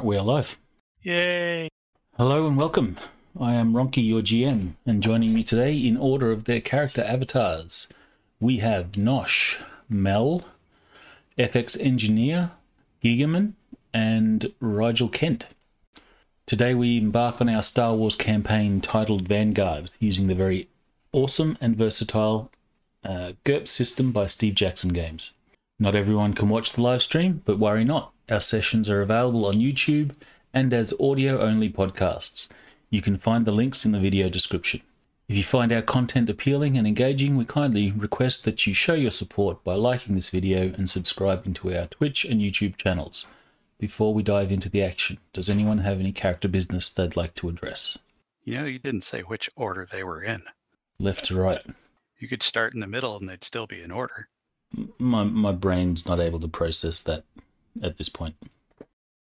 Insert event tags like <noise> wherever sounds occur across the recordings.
Right, we are live. Yay! Hello and welcome. I am Ronki, your GM, and joining me today in order of their character avatars, we have Nosh, Mel, FX Engineer, Gigaman, and Rigel Kent. Today we embark on our Star Wars campaign titled Vanguard, using the very awesome and versatile uh, GURPS system by Steve Jackson Games. Not everyone can watch the live stream, but worry not. Our sessions are available on YouTube and as audio only podcasts. You can find the links in the video description. If you find our content appealing and engaging, we kindly request that you show your support by liking this video and subscribing to our Twitch and YouTube channels. Before we dive into the action, does anyone have any character business they'd like to address? You know, you didn't say which order they were in. Left to right. You could start in the middle and they'd still be in order. My my brain's not able to process that at this point.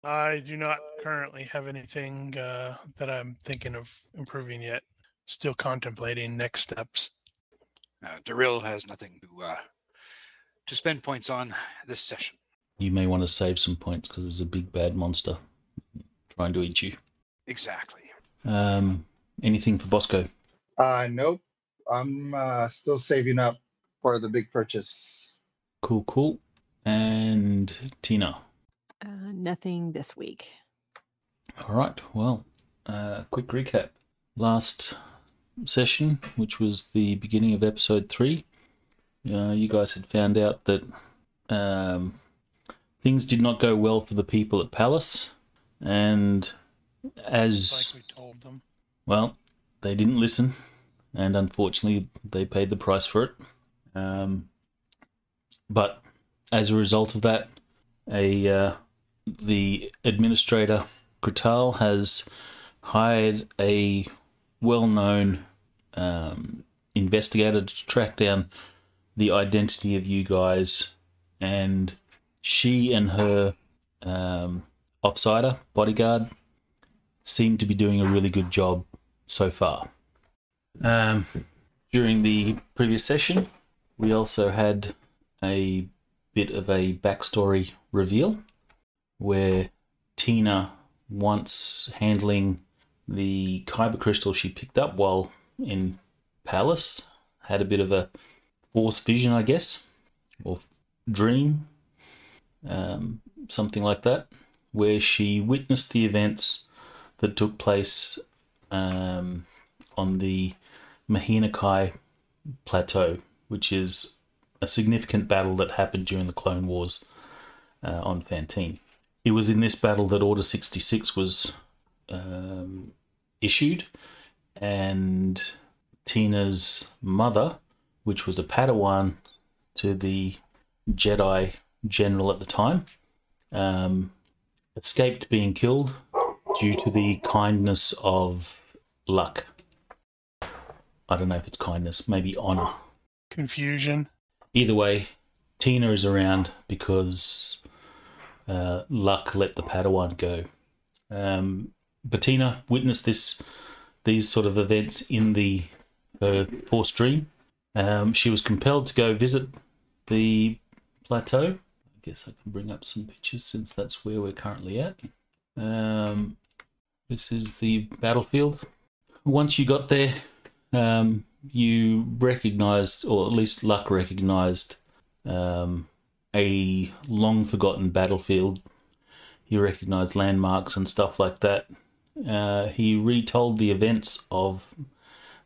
I do not currently have anything uh, that I'm thinking of improving yet. Still contemplating next steps. Uh, Darrell has nothing to uh, to spend points on this session. You may want to save some points because there's a big bad monster trying to eat you. Exactly. Um, anything for Bosco? Uh, nope. I'm uh, still saving up for the big purchase. Cool, cool. And Tina. Uh, nothing this week. All right. Well, uh, quick recap. Last session, which was the beginning of episode three, uh, you guys had found out that um, things did not go well for the people at Palace, and as Like we told them. well, they didn't listen, and unfortunately, they paid the price for it. Um, but as a result of that, a uh, the administrator Gratal has hired a well-known um, investigator to track down the identity of you guys, and she and her um, offsider bodyguard seem to be doing a really good job so far. Um, during the previous session, we also had a bit of a backstory reveal where Tina, once handling the kyber crystal she picked up while in Palace, had a bit of a force vision, I guess, or dream, um, something like that, where she witnessed the events that took place um, on the Mahina Kai Plateau, which is a significant battle that happened during the Clone Wars uh, on Fantine. It was in this battle that Order 66 was um, issued, and Tina's mother, which was a Padawan to the Jedi general at the time, um, escaped being killed due to the kindness of luck. I don't know if it's kindness, maybe honor. Confusion. Either way, Tina is around because uh, luck let the Padawan go. Um, but Tina witnessed this, these sort of events in the uh, Force Dream. Um, she was compelled to go visit the plateau. I guess I can bring up some pictures since that's where we're currently at. Um, this is the battlefield. Once you got there, um, you recognized, or at least Luck recognized, um, a long forgotten battlefield. He recognized landmarks and stuff like that. Uh, he retold the events of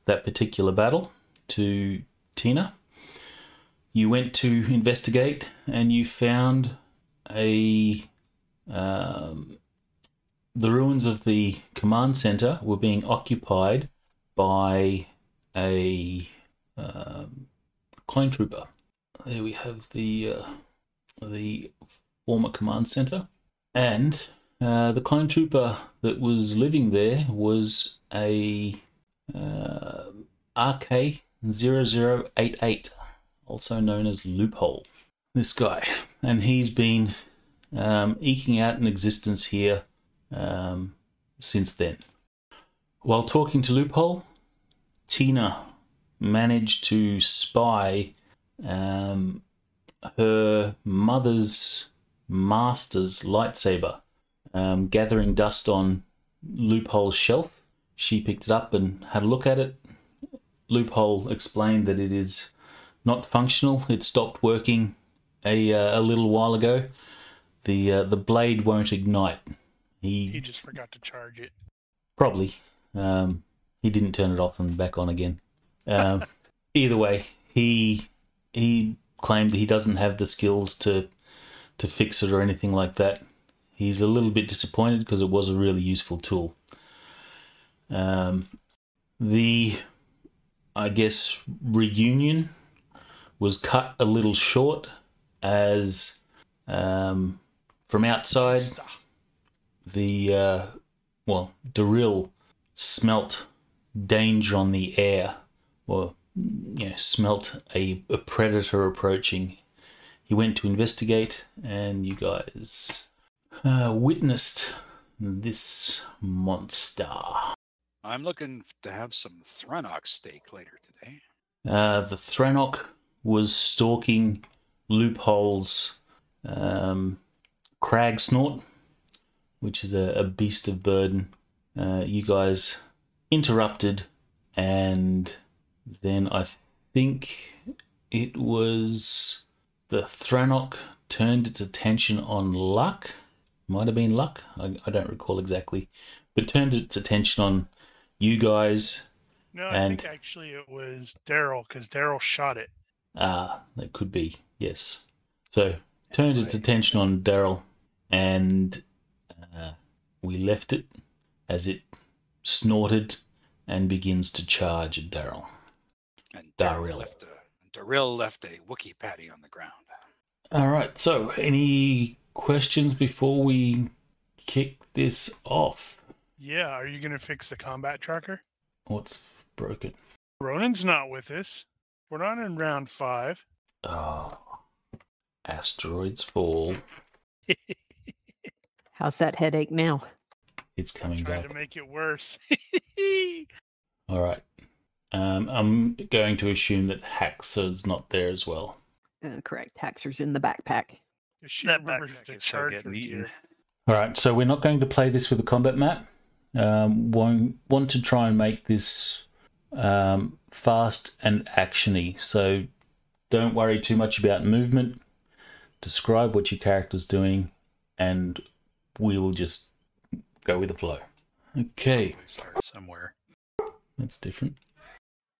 that particular battle to Tina. You went to investigate and you found a. Um, the ruins of the command center were being occupied by a um, clone trooper. There we have the uh, the former command center, and uh, the clone trooper that was living there was a uh, RK 0088, also known as Loophole. This guy, and he's been um, eking out an existence here um, since then. While talking to Loophole, Tina managed to spy um, her mother's master's lightsaber um, gathering dust on Loophole's shelf. She picked it up and had a look at it. Loophole explained that it is not functional. It stopped working a uh, a little while ago. The uh, the blade won't ignite. He, He just forgot to charge it. Probably. Um, he didn't turn it off and back on again. Um, <laughs> either way, he he claimed that he doesn't have the skills to to fix it or anything like that. He's a little bit disappointed because it was a really useful tool. Um, the I guess reunion was cut a little short as um, from outside the uh, well, Daril smelt danger on the air, or you know, smelt a, a predator approaching. He went to investigate, and you guys uh, witnessed this monster. I'm looking to have some Thranok steak later today. Uh, the Thranok was stalking loopholes, um, crag snort, which is a, a beast of burden. Uh, you guys interrupted, and then I think it was the Thranok turned its attention on Luck. Might have been Luck. I, I don't recall exactly, but turned its attention on you guys. No, I And- think actually it was Daryl because Daryl shot it. Ah, that could be, yes. So, turned its attention on Daryl, and uh, we left it as it snorted and begins to charge at Daryl. And Daryl left a Daryl left a Wookiee patty on the ground. All right, so any questions before we kick this off? Yeah, are you gonna fix the combat tracker? What's broken? Ronan's not with us. We're not in round five. Oh, asteroids fall. <laughs> How's that headache now? It's coming Trying back. to make it worse. <laughs> All right. Um, I'm going to assume that Haxa's not there as well. Uh, correct. Haxer's in the backpack. That backpack is so charge getting eaten. All right, so we're not going to play this with a combat map. Um, want, want to try and make this um, fast and actiony. So don't worry too much about movement. Describe what your character's doing, and we will just go with the flow. Okay, Start somewhere. that's different.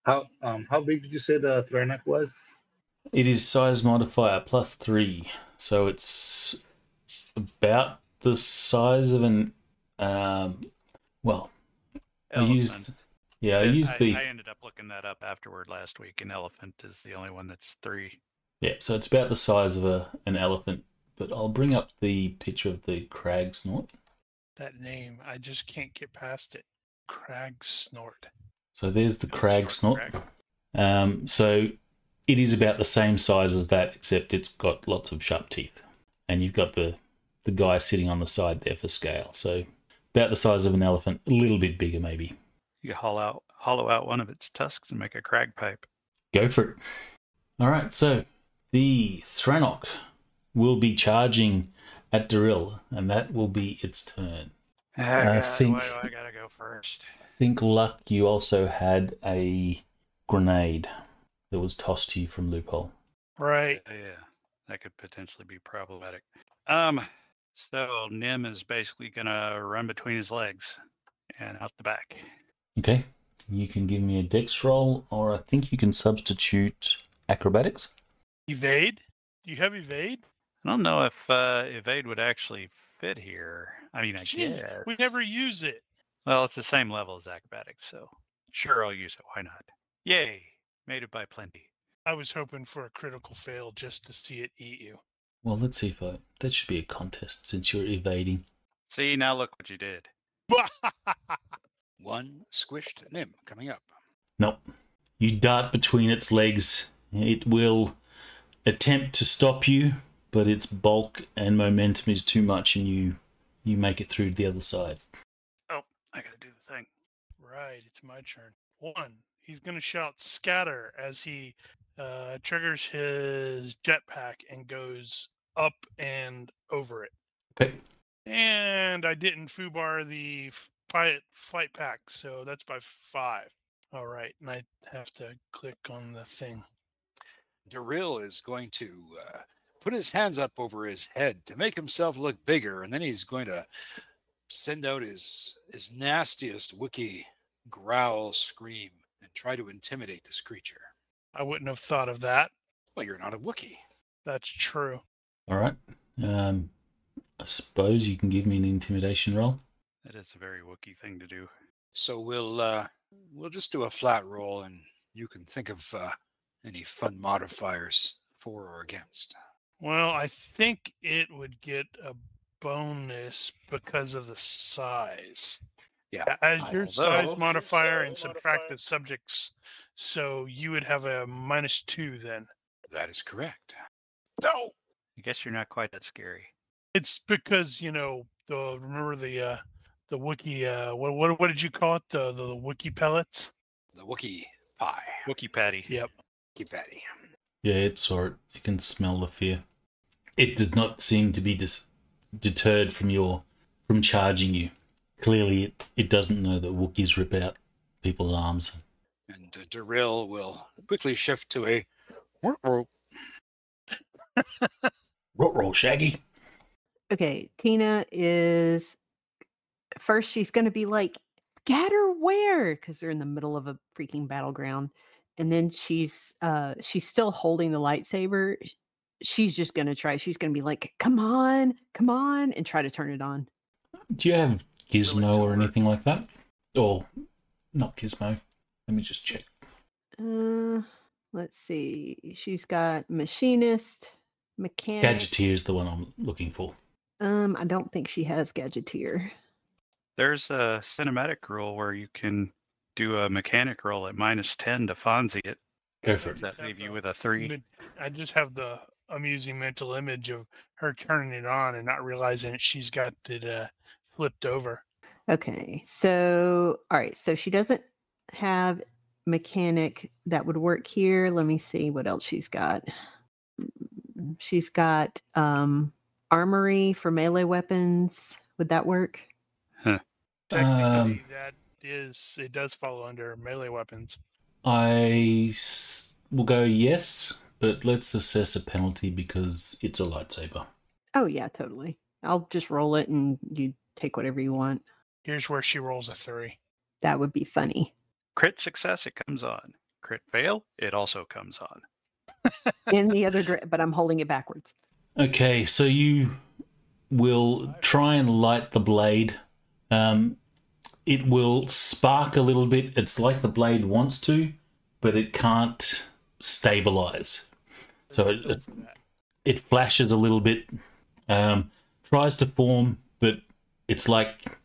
How um how big did you say the Thranok was? It is size modifier plus three, so it's about the size of an. Um, well, I used Elephant. yeah, I Yeah, used the I ended up looking that up afterward last week, An elephant is the only one that's three. Yeah, so it's about the size of a an elephant. But I'll bring up the picture of the crag snort. That name, I just can't get past it. Crag snort. So there's the crag snort. Um, so it is about the same size as that, except it's got lots of sharp teeth, and you've got the the guy sitting on the side there for scale. So about the size of an elephant, a little bit bigger maybe. You hollow out, hollow out one of its tusks and make a crag pipe. Go for it. All right, so the Thranok will be charging at Daril, and that will be its turn. Ah, I God, think- Why do I gotta go first? think luck you also had a grenade that was tossed to you from loophole. Right. Yeah, yeah, that could potentially be problematic. Um, so Nim is basically gonna run between his legs and out the back. Okay, you can give me a dex roll, or I think you can substitute acrobatics. Evade? Do you have evade? I don't know if uh, evade would actually fit here. I mean, I Gee, guess We never use it. Well, it's the same level as acrobatics, so sure, I'll use it. Why not? Yay! Made it by plenty. I was hoping for a critical fail just to see it eat you. Well, let's see if I. That should be a contest since you're evading. See, now look what you did. <laughs> One squished Nim coming up. Nope. You dart between its legs. It will attempt to stop you, but its bulk and momentum is too much, and you you make it through to the other side. Oh, I gotta do the thing. right, it's my turn. One. He's gonna shout scatter as he uh, triggers his jetpack and goes up and over it. Okay. And I didn't foobar the f- pilot flight pack, so that's by five. All right, and I have to click on the thing. Daril is going to uh, put his hands up over his head to make himself look bigger, and then he's going to send out his his nastiest Wookiee growl scream and try to intimidate this creature. I wouldn't have thought of that. Well, you're not a Wookiee. That's true. All right. Um, I suppose you can give me an intimidation roll. That is a very Wookiee thing to do. So we'll uh, we'll just do a flat roll, and you can think of uh, any fun modifiers for or against. Well, I think it would get a bonus because of the size. Yeah, As your size modifier and subtract the subjects. So you would have a minus two then. That is correct. So I guess you're not quite that scary. it's because, you know, the remember the uh the Wookiee uh what what what did you call it? The the Wookiee pellets? The Wookiee pie. Wookiee patty. Yep. Wookiee patty. Yeah, it saw it. It can smell the fear. It does not seem to be dis- deterred from your from charging you. Clearly, it, it doesn't know that Wookiees rip out people's arms. And uh, Daril will quickly shift to a Rot roll, <laughs> Shaggy. Okay, Tina is first. She's going to be like, "Scatter where?" Because they're in the middle of a freaking battleground, and then she's uh she's still holding the lightsaber. She's just going to try. She's going to be like, "Come on, come on," and try to turn it on. Do you have Gizmo or anything like that? Or not Gizmo? Let me just check. Uh, let's see. She's got machinist, mechanic. Gadgeteer is the one I'm looking for. Um, I don't think she has gadgeteer. There's a cinematic rule where you can do a mechanic roll at minus 10 to Fonzie it. Go for Does that leave you with a three? I just have the amusing mental image of her turning it on and not realizing that she's got it uh, flipped over. Okay, so all right, so she doesn't have mechanic that would work here. Let me see what else she's got. She's got um armory for melee weapons. Would that work? Technically, Um, that is it does fall under melee weapons. I will go yes, but let's assess a penalty because it's a lightsaber. Oh yeah, totally. I'll just roll it and you take whatever you want. Here's where she rolls a three. That would be funny. Crit success, it comes on. Crit fail, it also comes on. <laughs> In the other dire- but I'm holding it backwards. Okay, so you will try and light the blade. Um, it will spark a little bit. It's like the blade wants to, but it can't stabilize. So it, it, it flashes a little bit, um, tries to form, but it's like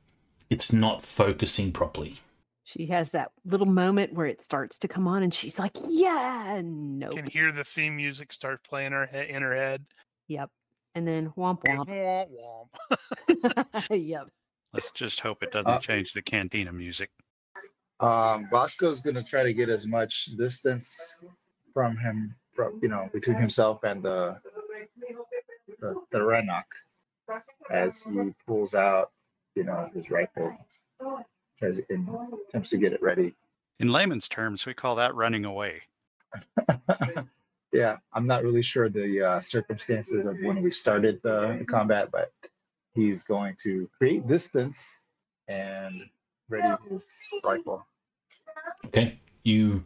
it's not focusing properly. She has that little moment where it starts to come on and she's like, Yeah, no. Can hear the theme music start playing her in her head. Yep. And then womp womp. Womp womp. <laughs> <laughs> yep. Let's just hope it doesn't Uh, change the cantina music. Um, Bosco's gonna try to get as much distance from him, from you know, between himself and the the, the Renok as he pulls out, you know, his rifle, tries to, and attempts to get it ready. In layman's terms, we call that running away. <laughs> yeah, I'm not really sure the uh, circumstances of when we started the, the combat, but he's going to create distance and ready his rifle. Okay, you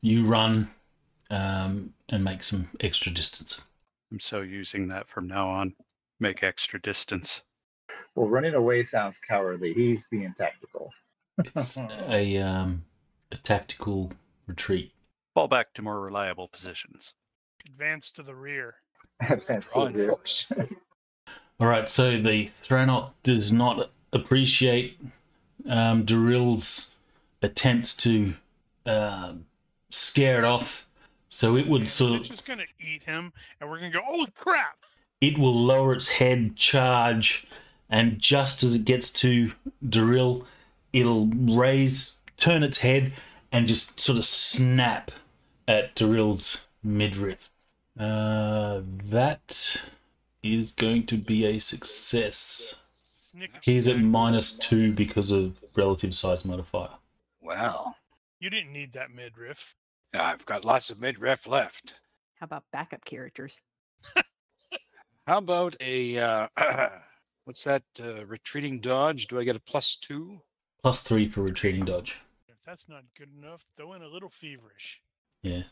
you run um, and make some extra distance. I'm so using that from now on. Make extra distance. Well, running away sounds cowardly. He's being tactical. It's a um, a tactical retreat. Fall back to more reliable positions. Advance to the rear. Advance to the- yours. All right, so the Thranok does not appreciate um, Darill's attempts to uh, scare it off, so it would sort It's of just gonna eat him, and we're gonna go. Oh crap! it will lower its head, charge, and just as it gets to Daryl, it'll raise, turn its head, and just sort of snap at Daryl's midriff. Uh, that is going to be a success. He's at minus two because of relative size modifier. Wow. You didn't need that midriff. I've got lots of midriff left. How about backup characters? <laughs> How about a uh, <clears throat> what's that uh, retreating dodge? Do I get a plus two? Plus three for retreating dodge. If that's not good enough, throw in a little feverish. Yeah.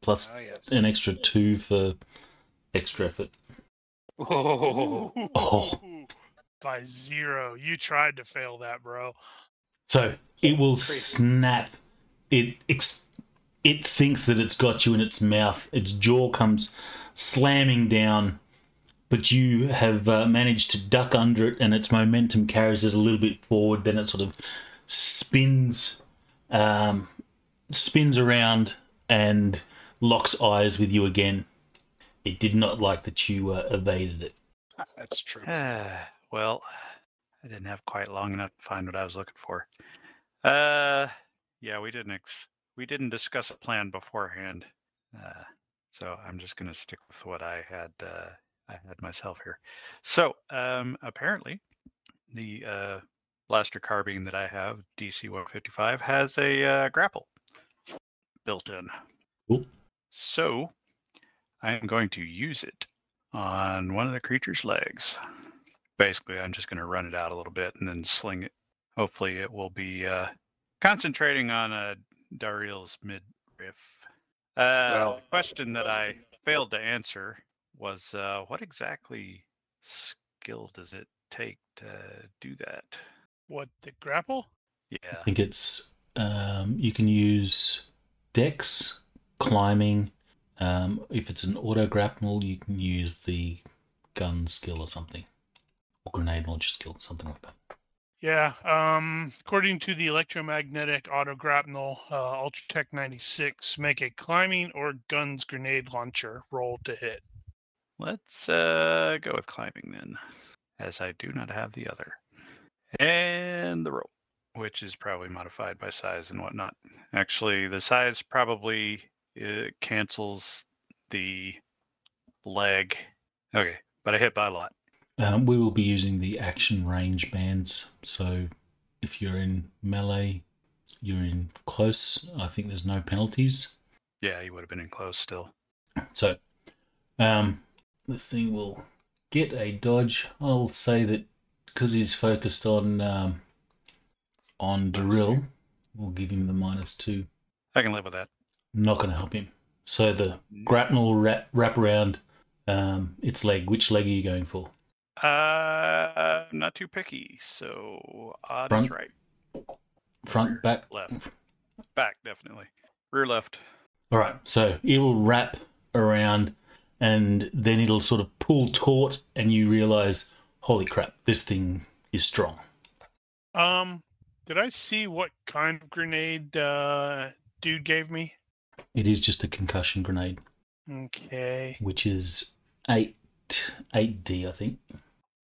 Plus Oh yes. an extra two for extra effort. Oh, Oh. By zero. You tried to fail that, bro. So it will snap. It ex- it thinks that it's got you in its mouth. Its jaw comes slamming down, but you have uh, managed to duck under it, and its momentum carries it a little bit forward. Then it sort of spins, um, spins around, and locks eyes with you again. It did not like that you uh, evaded it. that's true. Ah, <sighs> well, I didn't have quite long enough to find what I was looking for. Uh, yeah, we didn't ex- we didn't discuss a plan beforehand, uh, so I'm just gonna stick with what I had uh, I had myself here. So, um, apparently, the uh, blaster carbine that I have, DC 155, has a uh, grapple built in. Cool. So, I am going to use it on one of the creature's legs. Basically, I'm just going to run it out a little bit and then sling it. Hopefully, it will be uh, concentrating on uh, Dariel's midriff. Uh, Well- the question that I failed to answer was uh, what exactly skill does it take to do that? What, the grapple? Yeah. I think it's um, you can use dex, climbing. Um, if it's an auto grapple, you can use the gun skill or something, or grenade launcher skill, something like that. Yeah. Um, according to the electromagnetic auto grapnel uh, Ultratech 96, make a climbing or guns grenade launcher roll to hit. Let's uh, go with climbing then, as I do not have the other. And the roll, which is probably modified by size and whatnot. Actually, the size probably uh, cancels the lag. Okay, but I hit by a lot. Um, we will be using the action range bands. So if you're in melee, you're in close. I think there's no penalties. Yeah, you would have been in close still. So um, the thing will get a dodge. I'll say that because he's focused on um, on Drill, we'll give him the minus two. I can live with that. Not going to help him. So the grapnel will wrap, wrap around um, its leg. Which leg are you going for? Uh, I'm not too picky, so odd Front? is right. Front, back? Left. Back, definitely. Rear left. All right. So it will wrap around and then it'll sort of pull taut, and you realize, holy crap, this thing is strong. Um, did I see what kind of grenade uh, dude gave me? It is just a concussion grenade. Okay. which is eight eight D, I think.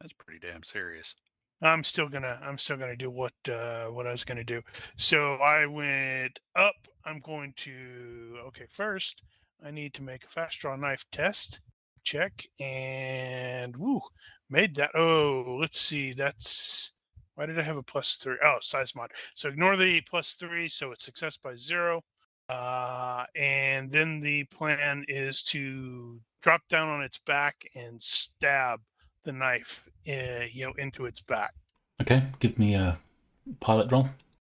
That's pretty damn serious. I'm still gonna I'm still gonna do what uh what I was gonna do. So I went up. I'm going to okay, first I need to make a fast draw knife test. Check and woo made that. Oh, let's see, that's why did I have a plus three? Oh, size mod. So ignore the plus three, so it's success by zero. Uh, and then the plan is to drop down on its back and stab the knife, uh, you know, into its back. Okay, give me a pilot roll.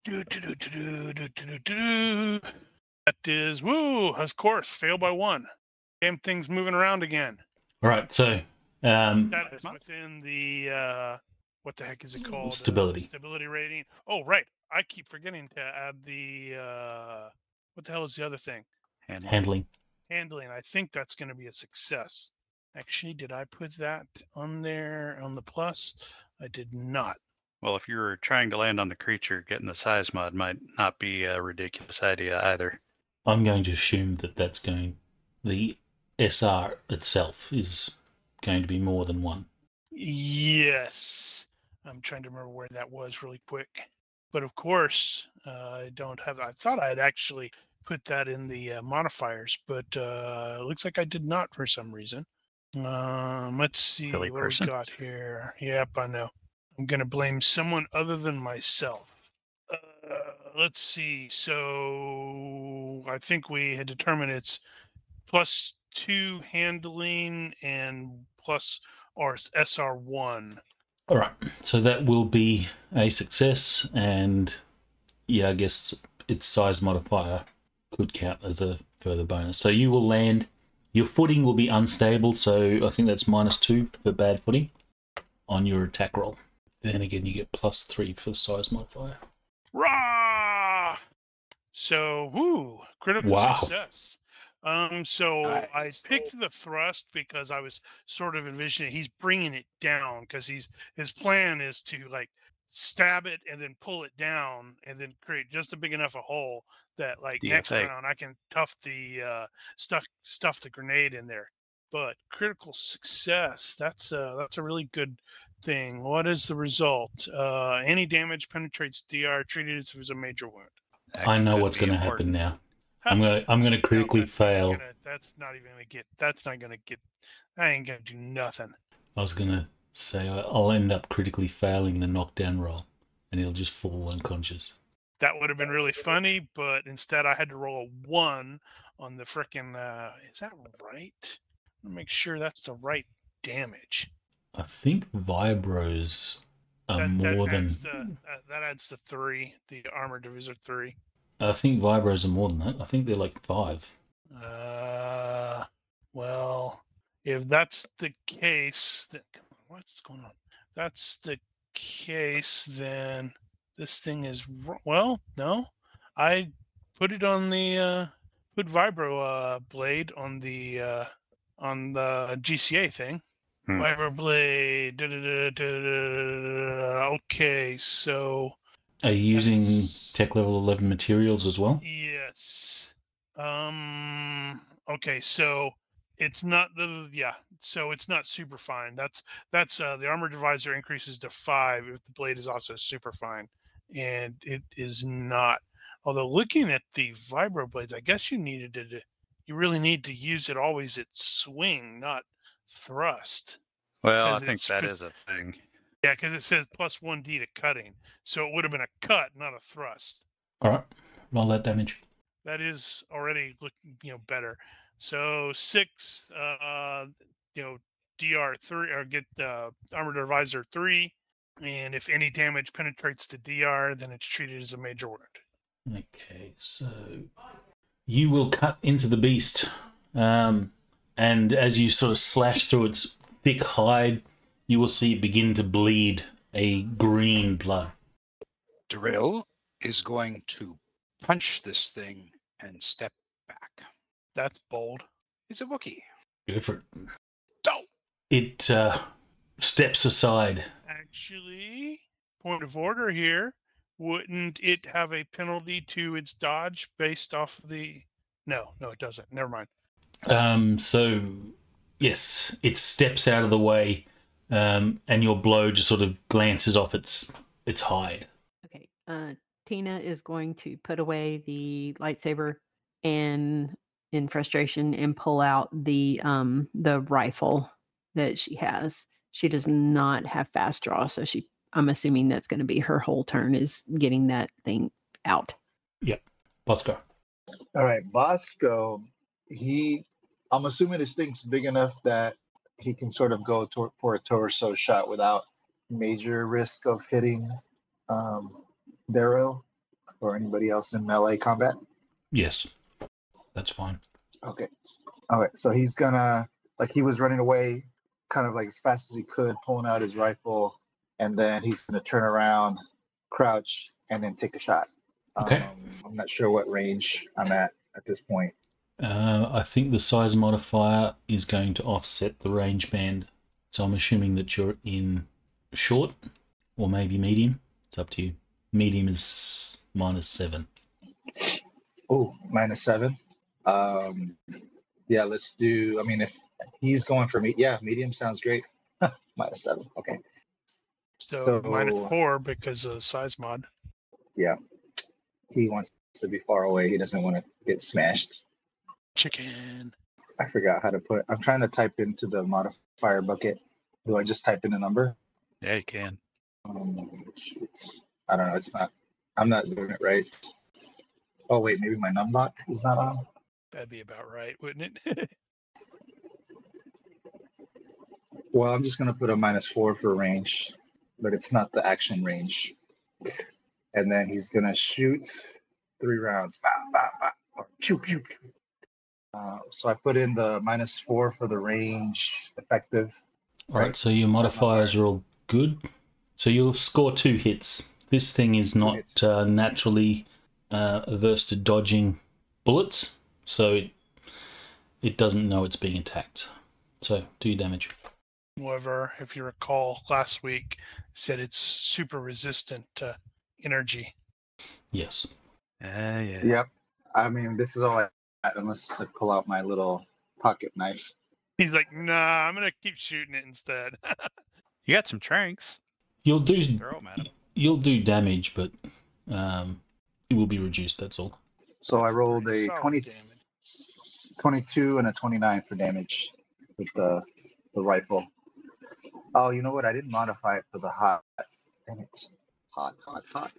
Do, do, do, do, do, do, do, do. That is woo. Of course, fail by one. Damn thing's moving around again. All right, so um, that is within the uh, what the heck is it called? Uh, stability. Uh, stability rating. Oh, right. I keep forgetting to add the uh, what the hell is the other thing? And handling. Handling. I think that's gonna be a success. Actually, did I put that on there on the plus? I did not. Well, if you were trying to land on the creature, getting the size mod might not be a ridiculous idea either. I'm going to assume that that's going. The SR itself is going to be more than one. Yes. I'm trying to remember where that was really quick. But of course, uh, I don't have. I thought I had actually put that in the uh, modifiers, but uh, looks like I did not for some reason. Um, let's see Silly what person. we got here. Yep, I know. I'm going to blame someone other than myself. Uh, let's see. So I think we had determined it's plus two handling and plus or SR one. All right. So that will be a success, and yeah, I guess its size modifier could count as a further bonus. So you will land. Your footing will be unstable, so I think that's minus two for bad footing on your attack roll. Then again, you get plus three for the size modifier. Rah! So, whoo, critical Wow. success. Um, so I picked the thrust because I was sort of envisioning he's bringing it down because he's his plan is to like stab it and then pull it down and then create just a big enough a hole that like next round I can tuff the uh stuff stuff the grenade in there. But critical success, that's uh that's a really good thing. What is the result? Uh any damage penetrates DR treated as if it was a major wound. That I know what's going to happen now. I'm gonna I'm gonna <laughs> critically that's not fail. gonna- that's not even gonna get. That's not gonna get. I ain't gonna do nothing. I was gonna say I- I'll end up critically failing the knockdown roll, and he'll just fall unconscious. That would have been really funny, but instead I had to roll a one on the frickin' Uh, is that right? Let me make sure that's the right damage. I think vibros are That, that more than. adds the, uh, that adds the three, the armor divisor three. I think vibros are more than that. I think they're like five. Uh, well, if that's the case, then what's going on? That's the case, then this thing is well. No, I put it on the uh, put vibro uh, blade on the uh, on the GCA thing. Hmm. Vibro blade. da, da, da, Okay, so Are you using That's- tech level eleven materials as well? Yes. Um. Okay. So it's not the yeah. So it's not super fine. That's that's uh, the armor divisor increases to five if the blade is also super fine, and it is not. Although looking at the vibro blades, I guess you needed to. to- You really need to use it always at swing, not thrust. Well, I think it's that spe- is a thing. Yeah, because it says plus one D to cutting, so it would have been a cut, not a thrust. All right, roll that damage. that is already looking you know better so six uh you know dr three or get the armor divisor three and if any damage penetrates the dr then it's treated as a major wound Okay, so you will cut into the beast, um, and as you sort of slash through its thick hide, you will see it begin to bleed a green blood. Drill is going to punch this thing and step back. that's bold It's a Wookiee. Go for it. Don't. It uh, steps aside. actually point of order here wouldn't it have a penalty to its dodge based off of the no no it doesn't never mind Um, so, yes, it steps out of the way, um, and your blow just sort of glances off its its hide. Okay. Uh, Tina is going to put away the lightsaber and in frustration and pull out the um the rifle that she has. She does not have fast draw, so she I'm assuming that's going to be her whole turn is getting that thing out. Yep. Bosco. All right, Bosco. He, I'm assuming this thing's big enough that he can sort of go for a torso shot without major risk of hitting um, Daryl or anybody else in melee combat. Yes, that's fine. Okay. All right. So he's gonna like he was running away, kind of like as fast as he could, pulling out his rifle, and then he's gonna turn around, crouch, and then take a shot. Okay. Um, I'm not sure what range I'm at at this point. Uh, I think the size modifier is going to offset the range band, so I'm assuming that you're in short or maybe medium. It's up to you. Medium is minus seven. Oh, minus seven. Um, yeah, let's do. I mean, if he's going for me, yeah, medium sounds great. <laughs> minus seven. Okay. so, So- four because of size mod Yeah. He wants to be far away. He doesn't want to get smashed. Chicken I forgot how to put. I'm trying to type into the modifier bucket. Do I just type in a number? Yeah, you can. Um. I don't know. It's not. I'm not doing it right. Oh wait, maybe my num lock is not on. That'd be about right, wouldn't it? <laughs> Well, I'm just gonna put a minus four for range, but it's not the action range. And then he's gonna shoot three rounds. Bah, bah, bah, or pew pew pew. Uh, so I put in the minus four for the range effective. All right, so your modifiers are all good. So you'll score two hits. This thing is not uh, naturally uh, averse to dodging bullets, so it, it doesn't know it's being attacked. So do your damage. However, if you recall, last week said it's super resistant to energy. Yes. Uh, yeah. Yep. I mean, this is all I got unless I pull out my little pocket knife. He's like, nah, I'm gonna keep shooting it instead. <laughs> You got some tranks. You'll do Throw them at him. you'll do damage, but um, it will be reduced. That's all. So I rolled a Solid 20, damage. 22 and a 29 for damage with the, the rifle. Oh, you know what? I didn't modify it for the hot. Dang it. Hot, hot, hot.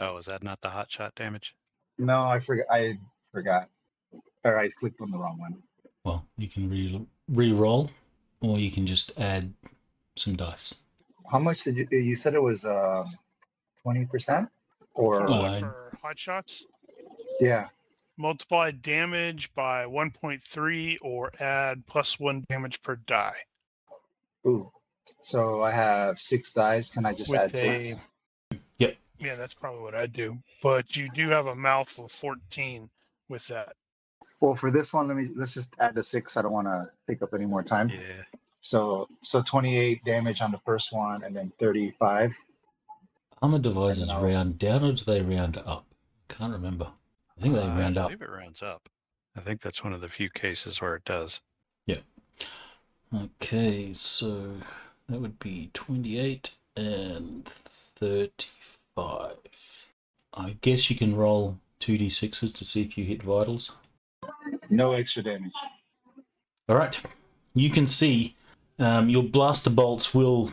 Oh, is that not the hot shot damage? No, I forgot. I forgot. Or I clicked on the wrong one. Well, you can re re-roll, or you can just add some dice. How much did you? You said it was um twenty percent, or Oh, What, for hot shots, yeah. multiply damage by 1.3 or add plus one damage per die. Ooh. So I have six dice. Can I just With add six? a Yep. yeah, that's probably what I'd do. But you do have a malf of 14 with that. Well, for this one, let me let's just add the six. I don't want to take up any more time. Yeah. So so twenty eight damage on the first one, and then thirty five. Armor divisors And then I'll- round down or do they round up? Can't remember. I think they Uh, round I up. believe it rounds up. I think that's one of the few cases where it does. Yeah. Okay, so that would be 28 and 35. I guess you can roll 2d6s to see if you hit vitals. No extra damage. All right. You can see um, your blaster bolts will,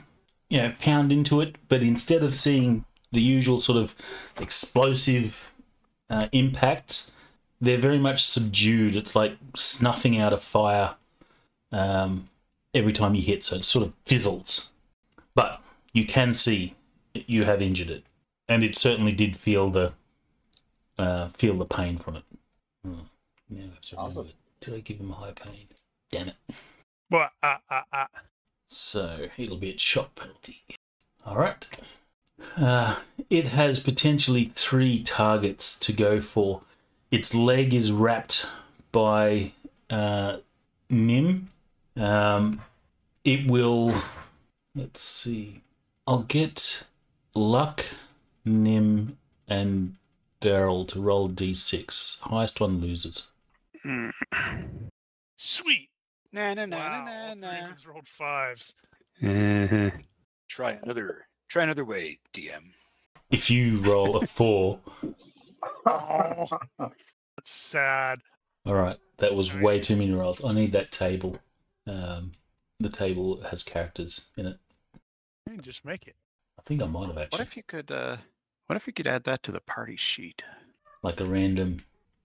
you know, pound into it, but instead of seeing the usual sort of explosive uh, impacts, they're very much subdued. It's like snuffing out a fire um, every time you hit, so it sort of fizzles. But you can see you have injured it, and it certainly did feel the uh, feel the pain from it. Now I have to Awesome. it. Did I give him a high pain? Damn it. Well, ah, ah, ah. So it'll be a shot penalty. All right. Uh, it has potentially three targets to go for. Its leg is wrapped by uh, Nim. Um, it will. Let's see. I'll get Luck, Nim, and Daryl to roll d6. Highest one loses. Sweet. Nah, nah, nah, wow. nah, all nah, three nah. of us rolled fives. Mhm. Try another. Try another way, DM. If you roll a four, Oh, <laughs> that's sad. All right, that was Sorry. way too many rolls. I need that table. Um, the table that has characters in it. You can just make it. I think I might have actually. What if you could? uh What if you could add that to the party sheet? like a random.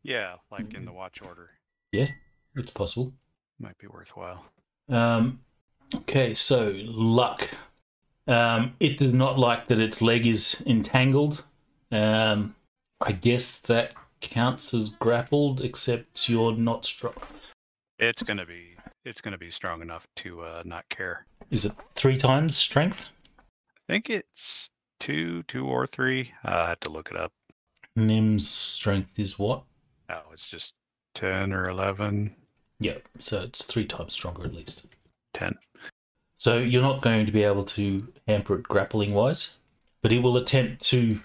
Yeah, like in the watch order, Yeah, it's possible. might be worthwhile. Um, okay, so luck. Um, it does not like that its leg is entangled. Um, I guess that counts as grappled, except you're not strong. It's gonna be. It's gonna be strong enough to uh, not care. Is it three times strength? I think it's two, two or three. Uh, I have to look it up. Nim's strength is what? Oh, it's just ten or eleven. Yeah, so it's three times stronger at least. Ten. So you're not going to be able to hamper it grappling wise, but it will attempt to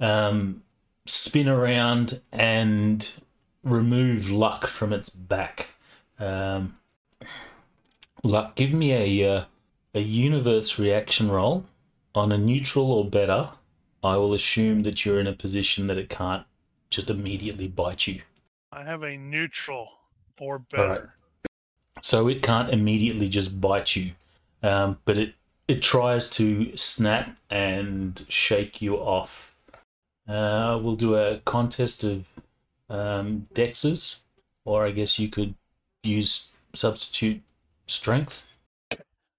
um, spin around and remove luck from its back. Um, luck, give me a uh, a universe reaction roll on a neutral or better. I will assume that you're in a position that it can't just immediately bite you. I have a neutral or All right. better. so it can't immediately just bite you, um, but it it tries to snap and shake you off. Uh, we'll do a contest of um, dexes, or I guess you could use substitute strength.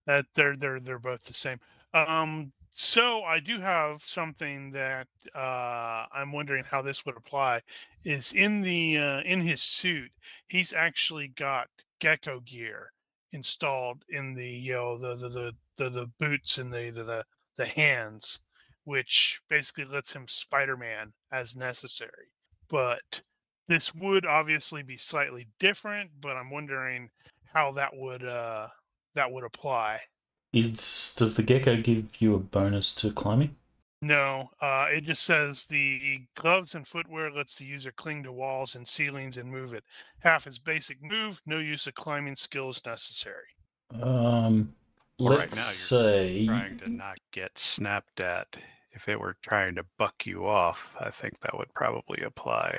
That they're they're they're both the same. Um, so I do have something that uh, I'm wondering how this would apply. Is in the uh, in his suit, he's actually got gecko gear installed in the you know the the the, the, the boots and the, the the the hands, which basically lets him Spider-Man as necessary. But this would obviously be slightly different. But I'm wondering how that would uh, that would apply. Is does the gecko give you a bonus to climbing? No, uh, it just says the gloves and footwear lets the user cling to walls and ceilings and move it. Half is basic move, no use of climbing skills necessary. Um, Well, let's now say Trying to not get snapped at. If it were trying to buck you off, I think that would probably apply,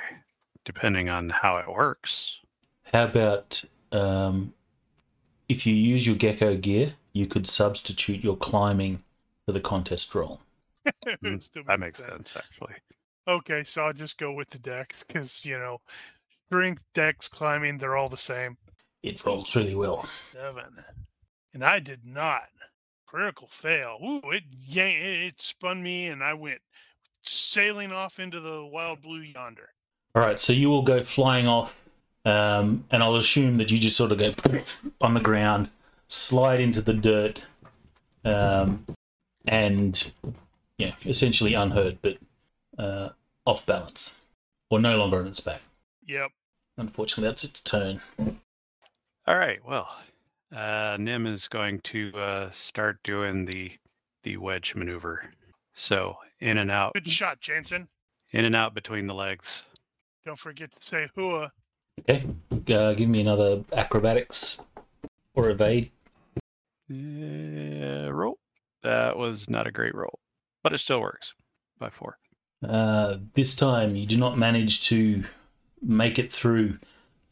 depending on how it works. How about um, if you use your gecko gear, you could substitute your climbing for the contest roll. It <laughs> Mm, still That makes sense, actually. Okay, so I'll just go with the dex because you know, strength, dex, climbing, they're all the same. It rolls really well. Seven, and I did not critical fail. Ooh, it yank, it, it spun me, and I went sailing off into the wild blue yonder. All right, so you will go flying off, um, and I'll assume that you just sort of go on the ground, slide into the dirt, um, and yeah, essentially unhurt, but uh, off balance, or no longer on its back. Yep. Unfortunately, that's its turn. All right. Well, uh, Nim is going to uh, start doing the the wedge maneuver. So in and out, Good shot, Jansen. in and out between the legs. Don't forget to say hua. Okay, uh, give me another acrobatics or evade. Uh, roll. That was not a great roll, but it still works by four. Uh, this time, you do not manage to make it through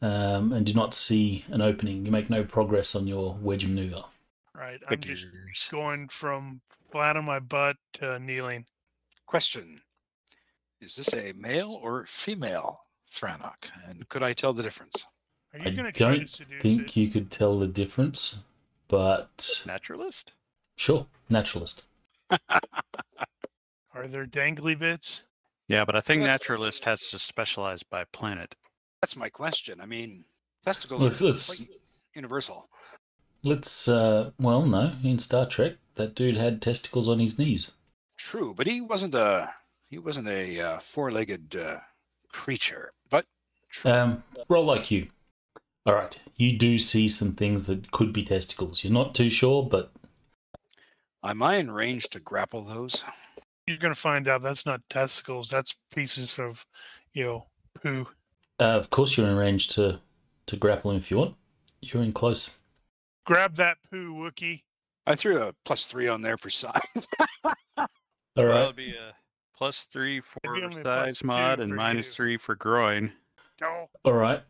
um, and do not see an opening. You make no progress on your wedge maneuver. Right. I'm just going from flat on my butt to kneeling. Question: Is this a male or female Thranok? And could I tell the difference? Are I going to don't seduce think it? you could tell the difference, but Naturalist. sure, naturalist. <laughs> Are there dangly bits? Yeah, but I think That's- naturalist has to specialize by planet. That's my question. I mean, testicles Let's are let's quite universal. let's. Uh, well, no, in Star Trek, that dude had testicles on his knees. True, but he wasn't a he wasn't a uh, four-legged uh, creature. But true. Um, roll like you. All right, you do see some things that could be testicles. You're not too sure, but Am I in range to grapple those? You're going to find out that's not testicles. That's pieces of, you know, poo. uh, of course you're in range to to grapple him if you want. You're in close. Grab that poo, Wookiee. I threw a plus three on there for size. <laughs> All right. That'll be a plus three for only a plus size mod and minus you. three for groin. No, All right.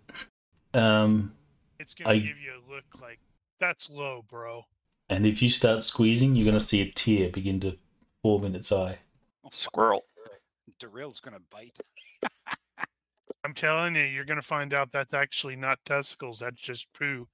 Um, it's going to I- give you a look like that's low, bro. and if you start squeezing, you're going to see a tear begin to form in its eye. Squirrel. Derail's gonna bite. <laughs> I'm telling you, you're going to find out that's actually not testicles. That's just poo.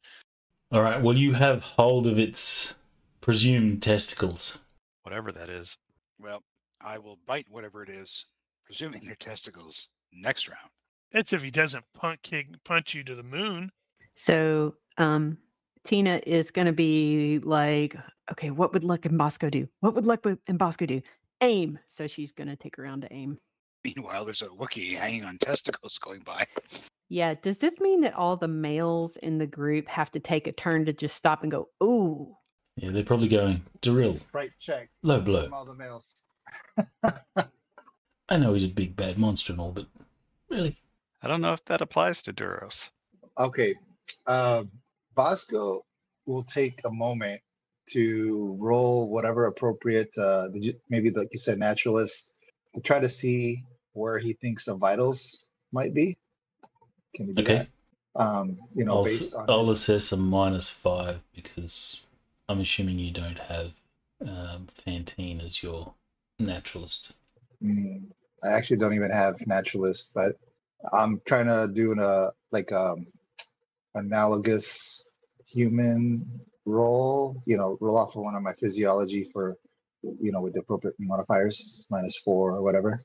All right. Well, you have hold of its presumed testicles. Whatever that is. Well, I will bite whatever it is, presuming they're testicles, next round. That's if he doesn't punch kick, punch you to the moon. So um, Tina is going to be like, okay, what would Luck and Bosco do? What would Luck and Bosco do? Aim. So she's going to take her around to aim. Meanwhile, there's a Wookiee hanging on testicles going by. Yeah. Does this mean that all the males in the group have to take a turn to just stop and go, ooh? Yeah, they're probably going drill, Right check low from blow. all the males. <laughs> I know he's a big bad monster and all, but really, I don't know if that applies to Duros. Okay. Uh, Bosco will take a moment to roll whatever appropriate, uh, maybe like you said, naturalist, to try to see where he thinks the vitals might be. Can you do okay. that? Um, you know, I'll, based on I'll his- assess a minus five because I'm assuming you don't have um, Fantine as your naturalist. Mm, I actually don't even have naturalist, but I'm trying to do a like um analogous human roll. You know, roll off of one of my physiology for you know with the appropriate modifiers, minus four or whatever.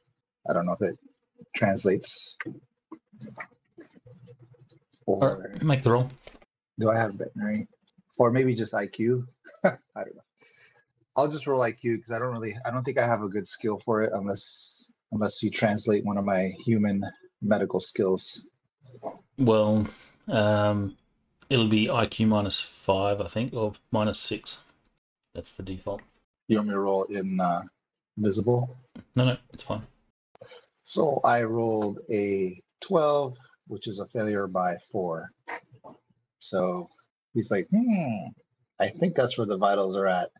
I don't know if it translates. Or right, make the roll. do I have veterinary? Or maybe just IQ? <laughs> I don't know. I'll just roll IQ because I don't really, I don't think I have a good skill for it unless unless you translate one of my human medical skills. Well, um, it'll be IQ minus five, I think, or minus six. That's the default. You want me to roll in uh, visible? No, no, it's fine. So I rolled a 12, which is a failure by four. So he's like, hmm, I think that's where the vitals are at.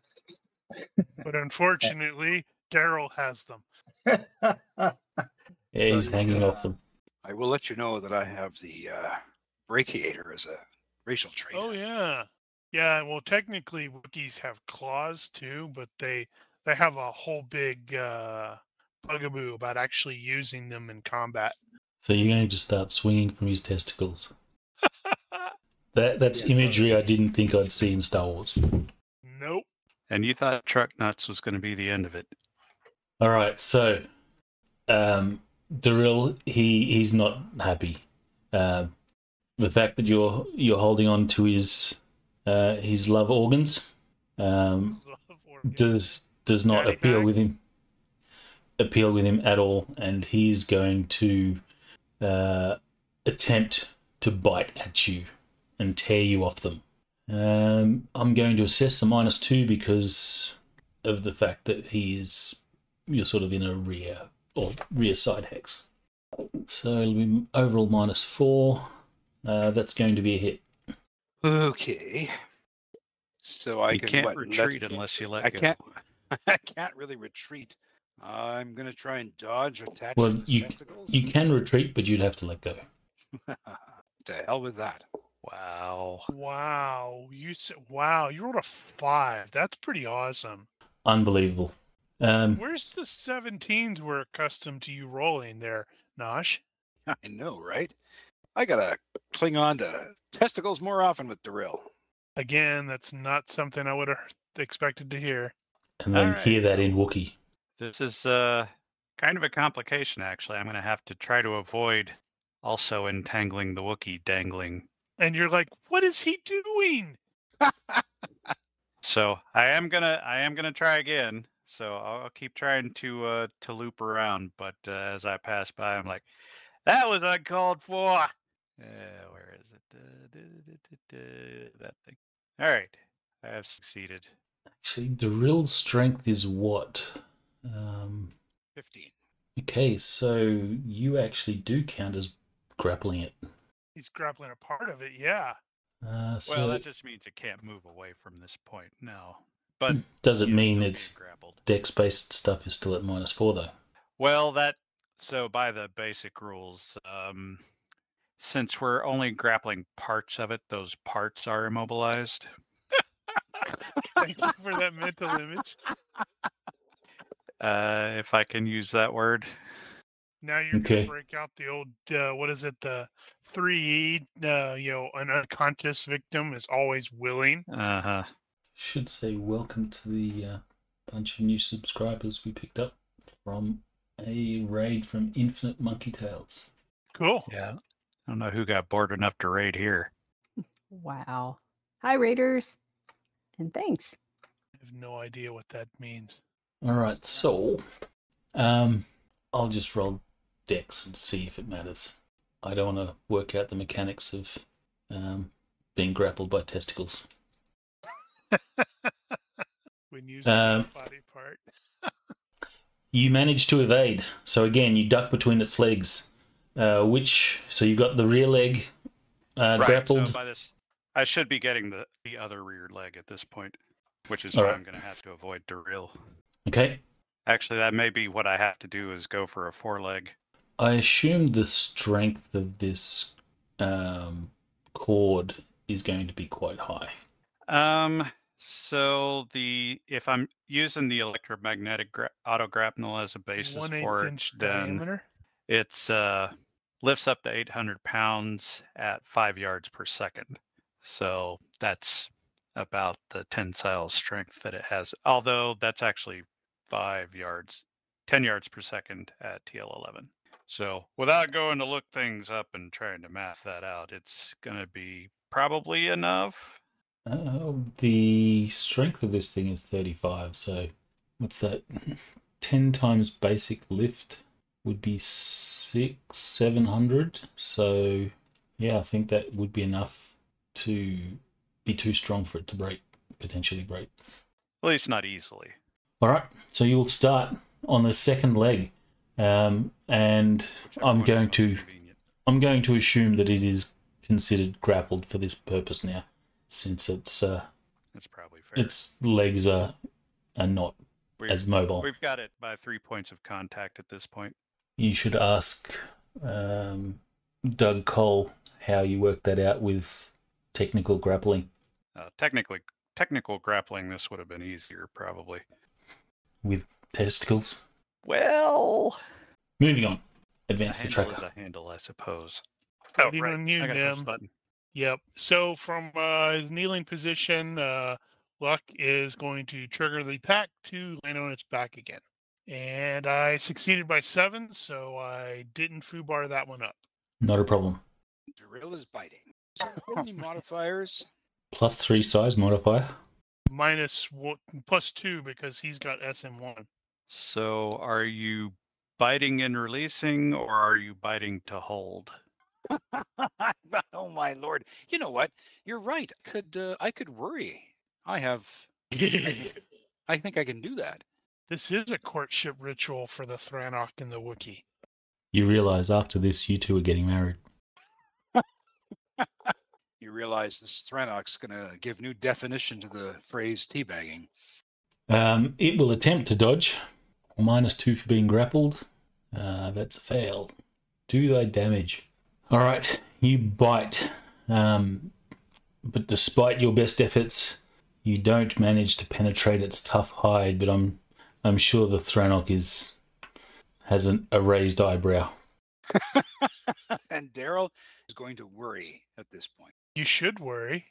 But unfortunately, Daryl has them. <laughs> Yeah, he's So, hanging uh, off them. I will let you know that I have the uh, brachiator as a racial trait. Oh yeah, yeah. Well, technically, Wookiees have claws too, but they they have a whole big uh, bugaboo about actually using them in combat. So you're going to just start swinging from his testicles. <laughs> That that's Yeah, so- imagery I didn't think I'd see in Star Wars. Nope. And you thought truck nuts was going to be the end of it. All right, so um, Daryl, he he's not happy. Um, the fact that you're you're holding on to his uh, his love organs um, does does not Daddy appeal with him appeal with him at all, and he's going to uh, attempt to bite at you and tear you off them. Um, I'm going to assess a minus two because of the fact that he is you're sort of in a rear or rear side hex. So it'll be overall minus four. Uh, that's going to be a hit. Okay. So I you can can't what, let- retreat unless you let I go. can't. <laughs> I can't really retreat. I'm gonna try and dodge attached Well, the you- testicles. You can retreat, but you'd have to let go. <laughs> to hell with that. Wow. Wow, you said wow. You rolled a five. That's pretty awesome. Unbelievable. Um, Where's the 17s we're accustomed to you rolling there, Nosh? <laughs> I know, right? I gotta cling on to testicles more often with Daryl. Again, that's not something I would have expected to hear. and then Alright. hear that in Wookiee. This is uh, kind of a complication, actually. I'm going to have to try to avoid also entangling the Wookiee dangling. And you're like, what is he doing? So I am gonna I am gonna try again. So I'll, I'll keep trying to uh, to loop around, but uh, as I pass by, I'm like, that was uncalled for. Uh, where is it? Uh, that thing. All right, I have succeeded. Actually, real strength is what? Um, Fifteen. okay, so you actually do count as grappling it. He's grappling a part of it. Yeah. Uh, so Well, that just means it can't move away from this point now. But does it mean it's dex-based stuff is still at minus four though? Well, that so by the basic rules, um, since we're only grappling parts of it, those parts are immobilized. <laughs> Thank you for that mental image. Uh, if I can use that word. Now you're Okay. gonna break out the old uh, what is it? The three E. Uh, you know, an unconscious victim is always willing. Uh huh. Should say welcome to the uh, bunch of new subscribers we picked up from a raid from Infinite Monkey Tales. Cool. Yeah. I don't know who got bored enough to raid here. Wow. Hi, Raiders. And thanks. I have no idea what that means. All right, so um, I'll just roll dex and see if it matters. I don't want to work out the mechanics of um, being grappled by testicles. <laughs> When using Um, body part. You manage to evade, so again you duck between its legs. Uh, which so you've got the rear leg uh, grappled. So by this, I should be getting the the other rear leg at this point, which is All why right. I'm going to have to avoid derail. Okay, Actually, that may be what I have to do is go for a foreleg. I assume the strength of this um, cord is going to be quite high. Um, So the if I'm using the electromagnetic gra- auto grapnel as a basis One for it, inch then diameter. it's uh lifts up to 800 pounds at five yards per second. So that's about the tensile strength that it has. Although that's actually five yards, 10 yards per second at TL11. So without going to look things up and trying to math that out, it's going to be probably enough. Uh, the strength of this thing is 35, so what's that? <laughs> 10 times basic lift would be six, 700. So, yeah, I think that would be enough to be too strong for it to break, potentially break. At least not easily. All right, so you'll start on the second leg, um, and whichever I'm going to convenient. I'm going to assume that it is considered grappled for this purpose now, since its uh, That's probably fair. its legs are are not We've, as mobile. we've got it by three points of contact at this point. You should ask um, Doug Cole how you work that out with technical grappling Uh, technically, technical grappling, this would have been easier, probably. with testicles. Well, Moving on. a Advance the handle is a handle, I suppose. Waiting on you, I gotta push the Nim. button. Yep. So from uh, his kneeling position, uh, Luck is going to trigger the pack to land on its back again. And I succeeded by seven, so I didn't foobar that one up. Not a problem. Drill is biting. Any <laughs> modifiers? Plus three size modifier. Minus one, plus two because he's got SM1. So, are you biting and releasing, or are you biting to hold? <laughs> oh my lord! You know what? You're right. I could uh, I could worry. I have. <laughs> I think, I can do that. This is a courtship ritual for the Thranok and the Wookiee. You realize after this, you two are getting married. <laughs> You realize this Thranok's going to give new definition to the phrase teabagging. Um, it will attempt to dodge. Minus two for being grappled. Uh, that's a fail. Do thy damage. All right, you bite. Um, but despite your best efforts, you don't manage to penetrate its tough hide. But I'm, I'm sure the Thranok is has an, a raised eyebrow. <laughs> and Daryl is going to worry at this point. You should worry.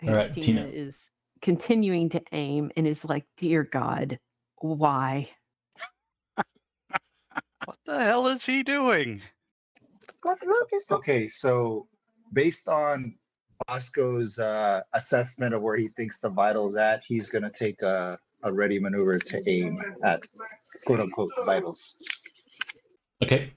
And right, Tina, Tina. is continuing to aim and is like, "Dear God, why?" <laughs> What the hell is he doing? Okay, so based on Bosco's uh, assessment of where he thinks the vitals at, he's gonna take a, a ready maneuver to aim at quote unquote vitals. Okay.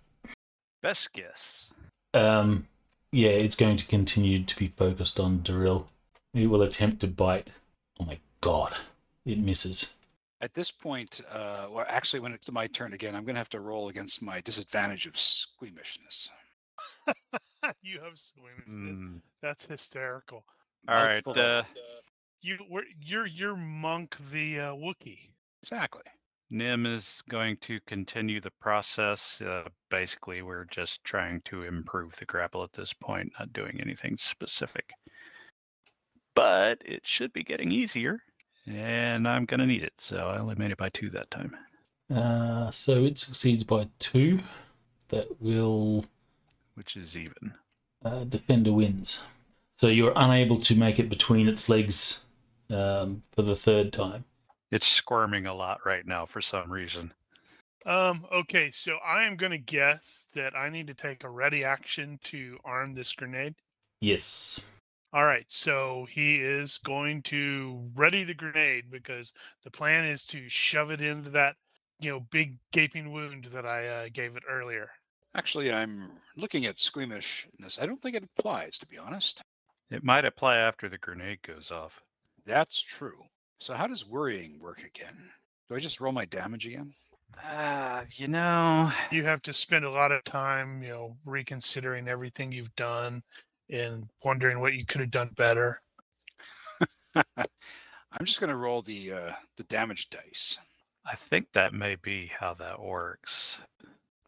Best guess. Um, yeah, it's going to continue to be focused on Daril. It will attempt to bite. Oh my god, it misses. At this point, uh, well, actually, when it's my turn again, I'm going to have to roll against my disadvantage of squeamishness. <laughs> you have swimming. Hmm. That's hysterical. All right. Uh, You, we're, you're, you're Monk the uh, Wookiee. exactly. Nim is going to continue the process. Uh, basically, we're just trying to improve the grapple at this point, not doing anything specific. But it should be getting easier, and I'm going to need it. So I only made it by two that time. Uh, so it succeeds by two. That will which is even. uh, defender wins. So you're unable to make it between its legs um, for the third time. It's squirming a lot right now for some reason. Um, okay, so I am going to guess that I need to take a ready action to arm this grenade. Yes. All right, so he is going to ready the grenade because the plan is to shove it into that, you know, big gaping wound that I uh, gave it earlier. Actually, I'm looking at squeamishness. I don't think it applies, to be honest. It might apply after the grenade goes off. That's true. So, how does worrying work again? Do I just roll my damage again? Uh, you know, You have to spend a lot of time, you know, reconsidering everything you've done and wondering what you could have done better. <laughs> I'm just going to roll the uh, the damage dice, I think that may be how that works.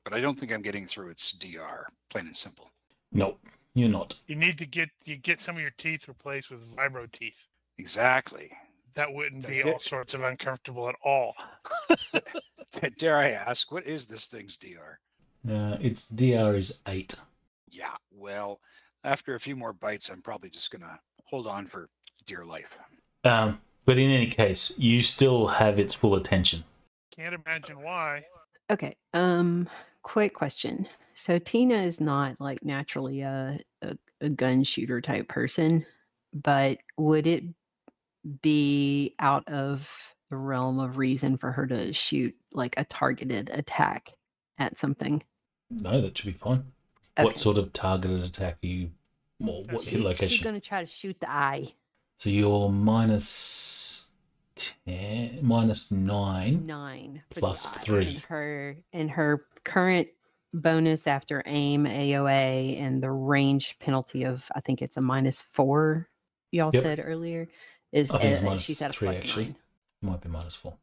But I don't think I'm getting through its DR. Plain and simple. Nope. You're not. You need to get you get some of your teeth replaced with vibro teeth. Exactly. That wouldn't be all sorts of uncomfortable at all. <laughs> Dare I ask, what is this thing's DR? Uh, its DR is eight. Yeah, well, after a few more bites, I'm probably just gonna hold on for dear life. Um, but in any case, you still have its full attention. Can't imagine why. Okay. Um, quick question. So Tina is not like naturally a, a, a gun shooter type person, but would it be out of the realm of reason for her to shoot like a targeted attack at something? No, that should be fine. Okay. What sort of targeted attack are you? Well, what She- hit She's location? gonna try to shoot the eye. So you're minus ten, minus nine. Nine Plus eye, three. And her and her current bonus after aim AOA and the range penalty of I think it's a minus four. Y'all Yep. said earlier is I think it's uh, minus she's at a three, plus actually. nine. Might be minus four.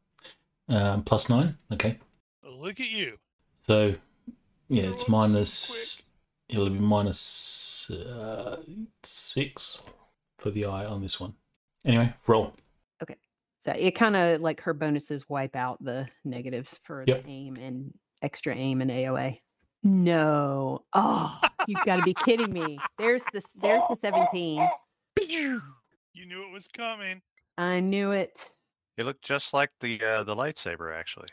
Um, plus nine. Okay. Look at you. So yeah, You're it's so minus. It'll be minus uh, six for the eye on this one. Anyway, roll. So it kind of like her bonuses wipe out the negatives for Yep. the aim and extra aim and AOA. No. Oh, you've got to be kidding me. There's the there's the 17. You knew it was coming. I knew it. It looked just like the uh, the lightsaber, actually.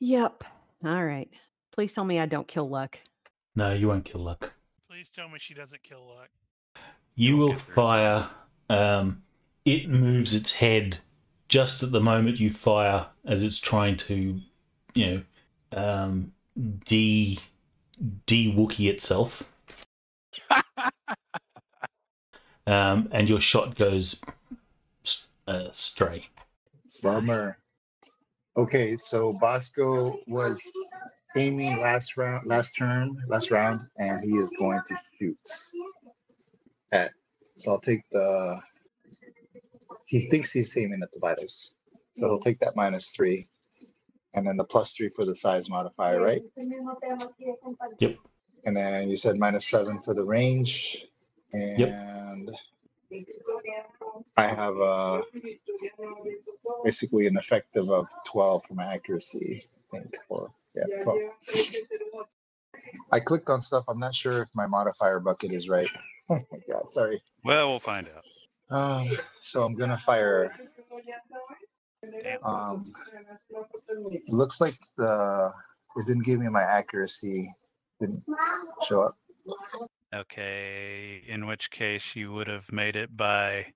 Yep. All right. Please tell me I don't kill luck. No, you won't kill luck. Please tell me she doesn't kill luck. You You'll will get there fire. Um, it moves its head just at the moment you fire, as it's trying to, you know, um, de de Wookie itself. <laughs> um, and your shot goes s- uh, stray. Bummer. Okay, so Bosco was aiming last round, last turn, last round, and he is going to shoot at. So I'll take the. He thinks he's aiming at the vitals, so he'll take that minus three, and then the plus three for the size modifier, right? Yep. And then you said minus seven for the range, and I have uh basically an effective of twelve for my accuracy. I think, or yeah, twelve. I clicked on stuff. I'm not sure if my modifier bucket is right. <laughs> Oh my god, sorry. Well, we'll find out. Um, so I'm gonna fire. Um, looks like the it didn't give me my accuracy. Didn't show up. Okay, in which case you would have made it by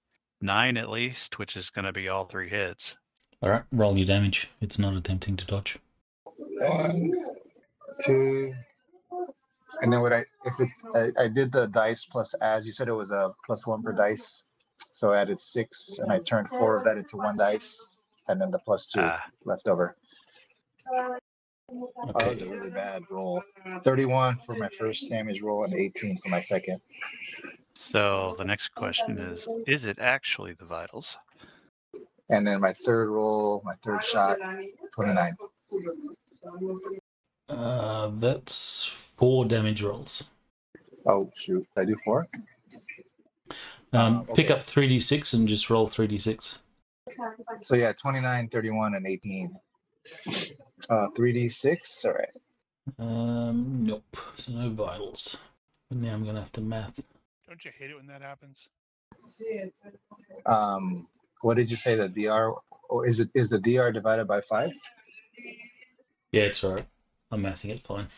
nine at least, which is going to be all three hits. All right, roll your damage. It's not attempting to dodge. One, two, and then what I if it I, I did the dice plus as you said it was a plus one per dice, so I added six and I turned four of that into one dice, and then the plus two Ah, left over. Oh, that was a Okay. really bad roll. Thirty-one for my first damage roll and eighteen for my second. so the next question is Is it actually the vitals? And then my third roll, my third shot, twenty-nine. Uh, that's four damage rolls. Oh shoot! Did I do four? Um, Uh, Pick up 3d6 and just roll 3d6. So yeah, 29, 31, and 18. Uh, 3d6. All right. Um, nope. So no vitals. But now I'm going to have to math. Don't you hate it when that happens? Um, what did you say? The DR? Or is it is the DR divided by five? Yeah, it's all right. I'm mathing it fine.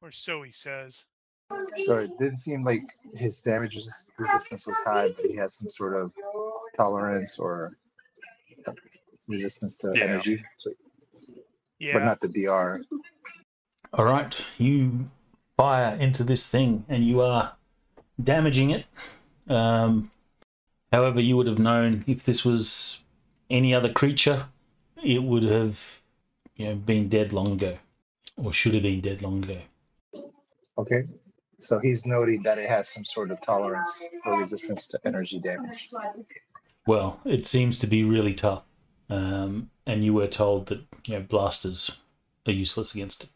Or so he says. So it didn't seem like his damage resistance was high, but he has some sort of tolerance or resistance to Yeah. energy, so, Yeah. but not the DR. All right. You fire into this thing and you are damaging it. Um, however, you would have known if this was any other creature, it would have you know, been dead long ago or should have been dead long ago. Okay. So he's noting that it has some sort of tolerance or resistance to energy damage. Well, it seems to be really tough. Um, and you were told that you know blasters are useless against it.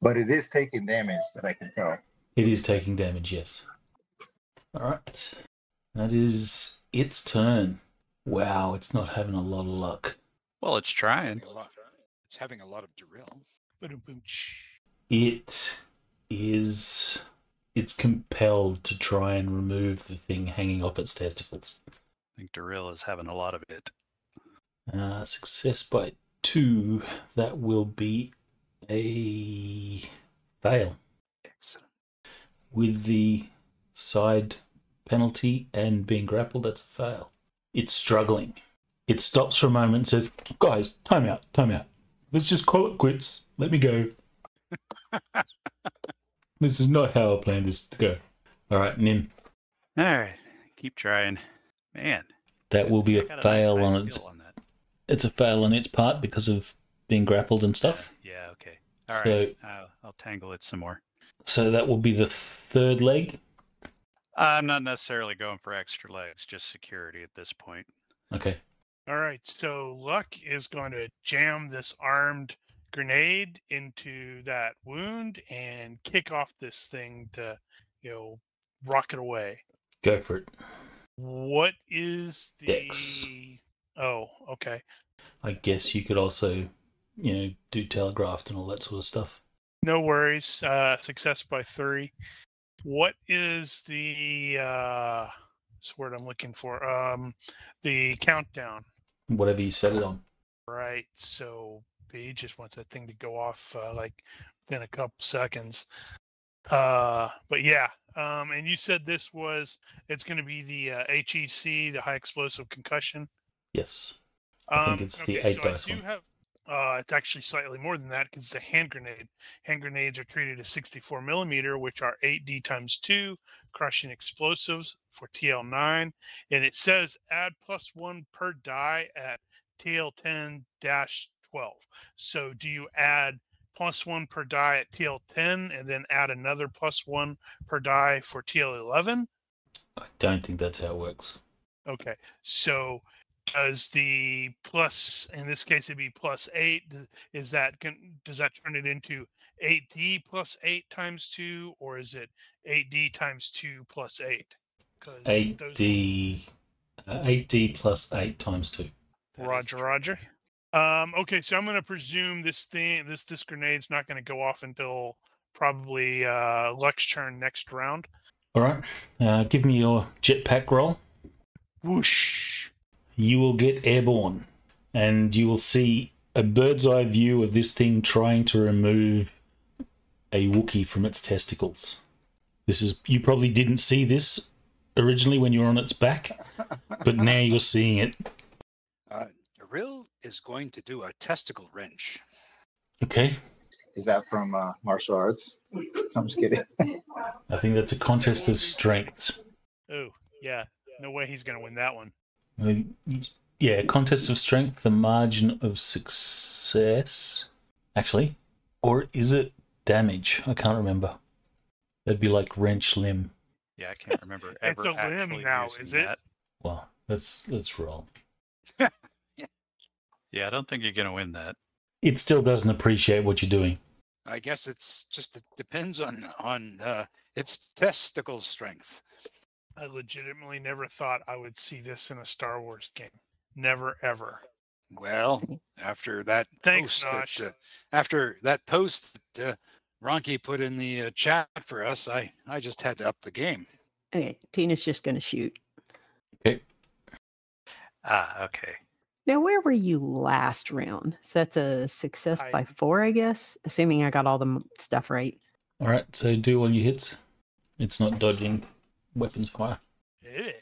But it is taking damage that I can tell. It is taking damage, yes. All right, that is its turn. Wow, it's not having a lot of luck. Well, it's It's trying. having a lot, it's having a lot of drill. It is. It's compelled to try and remove the thing hanging off its testicles. I think Daril is having a lot of it. Uh, success by two. That will be a fail Excellent. with the side penalty and being grappled. That's a fail. It's struggling. It stops for a moment and says, "Guys, time out, time out. Let's just call it quits. Let me go. <laughs> this is not how I planned this to go." All right, Nim. All right, keep trying. Man, That will be I a got nice fail on its. on that. It's a fail on its part because of being grappled and stuff. Yeah, okay. All right, So- I'll, I'll tangle it some more. So that will be the third leg. I'm not necessarily going for extra legs, just security at this point. Okay. All right, so Luck is going to jam this armed grenade into that wound and kick off this thing to, you know, rock it away. Go for it. What is the? Dex. Oh, okay. I guess you could also, you know, do telegraphed and all that sort of stuff. No worries. Uh, success by three. What is the uh, word I'm looking for? Um, the countdown. Whatever you set it on. Right. So B just wants that thing to go off uh, like within a couple seconds. Uh, but yeah. Um, and you said this was it's going to be the uh, HEC, the high explosive concussion. Yes. Um, I think it's the eight so dice I do one. have. Uh, it's actually slightly more than that because it's a hand grenade. Hand grenades are treated as 64 millimeter, which are 8D times two, crushing explosives for TL9. And it says add plus one per die at TL10 12. So do you add plus one per die at TL10 and then add another plus one per die for TL11? I don't think that's how it works. Okay, so does the plus in this case it'd be plus eight? Is that gon- does that turn it into eight D plus eight times two, or is it eight D times two plus eight? 'Cause Eight those- D, uh, eight D plus eight times two. That is Roger, true. Roger. Um, okay, so I'm going to presume this thing, this this grenade's not going to go off until probably uh, Luck's turn next round. All right. Uh, give me your jetpack roll. Whoosh! You will get airborne, and you will see a bird's eye view of this thing trying to remove a Wookiee from its testicles. This is you probably didn't see this originally when you were on its back, but now you're seeing it. Daril is going to do a testicle wrench. Okay. Is that from uh, martial arts? <laughs> I'm just kidding. I think that's a contest of strengths. Oh, yeah. No way he's going to win that one. Uh, Yeah, contest of strength, the margin of success. Actually, or is it damage? I can't remember. That'd be like wrench limb. Yeah, I can't remember ever. <laughs> It's ever a limb now, is it? that. Well, let's let's roll. Yeah, I don't think you're gonna win that. It still doesn't appreciate what you're doing. I guess it's just it depends on on uh, its testicle strength. I legitimately never thought I would see this in a Star Wars game. Never ever. Well, after that Thanks, post Nosh. that, uh, after that post that uh, Ronky put in the uh, chat for us, I I just had to up the game. Okay, Tina's just going to shoot. Okay. Ah, okay. Now, where were you last round? So that's a success by four, I guess, assuming I got all the stuff right. All right. So do all your hits. It's not dodging weapons fire. Eh,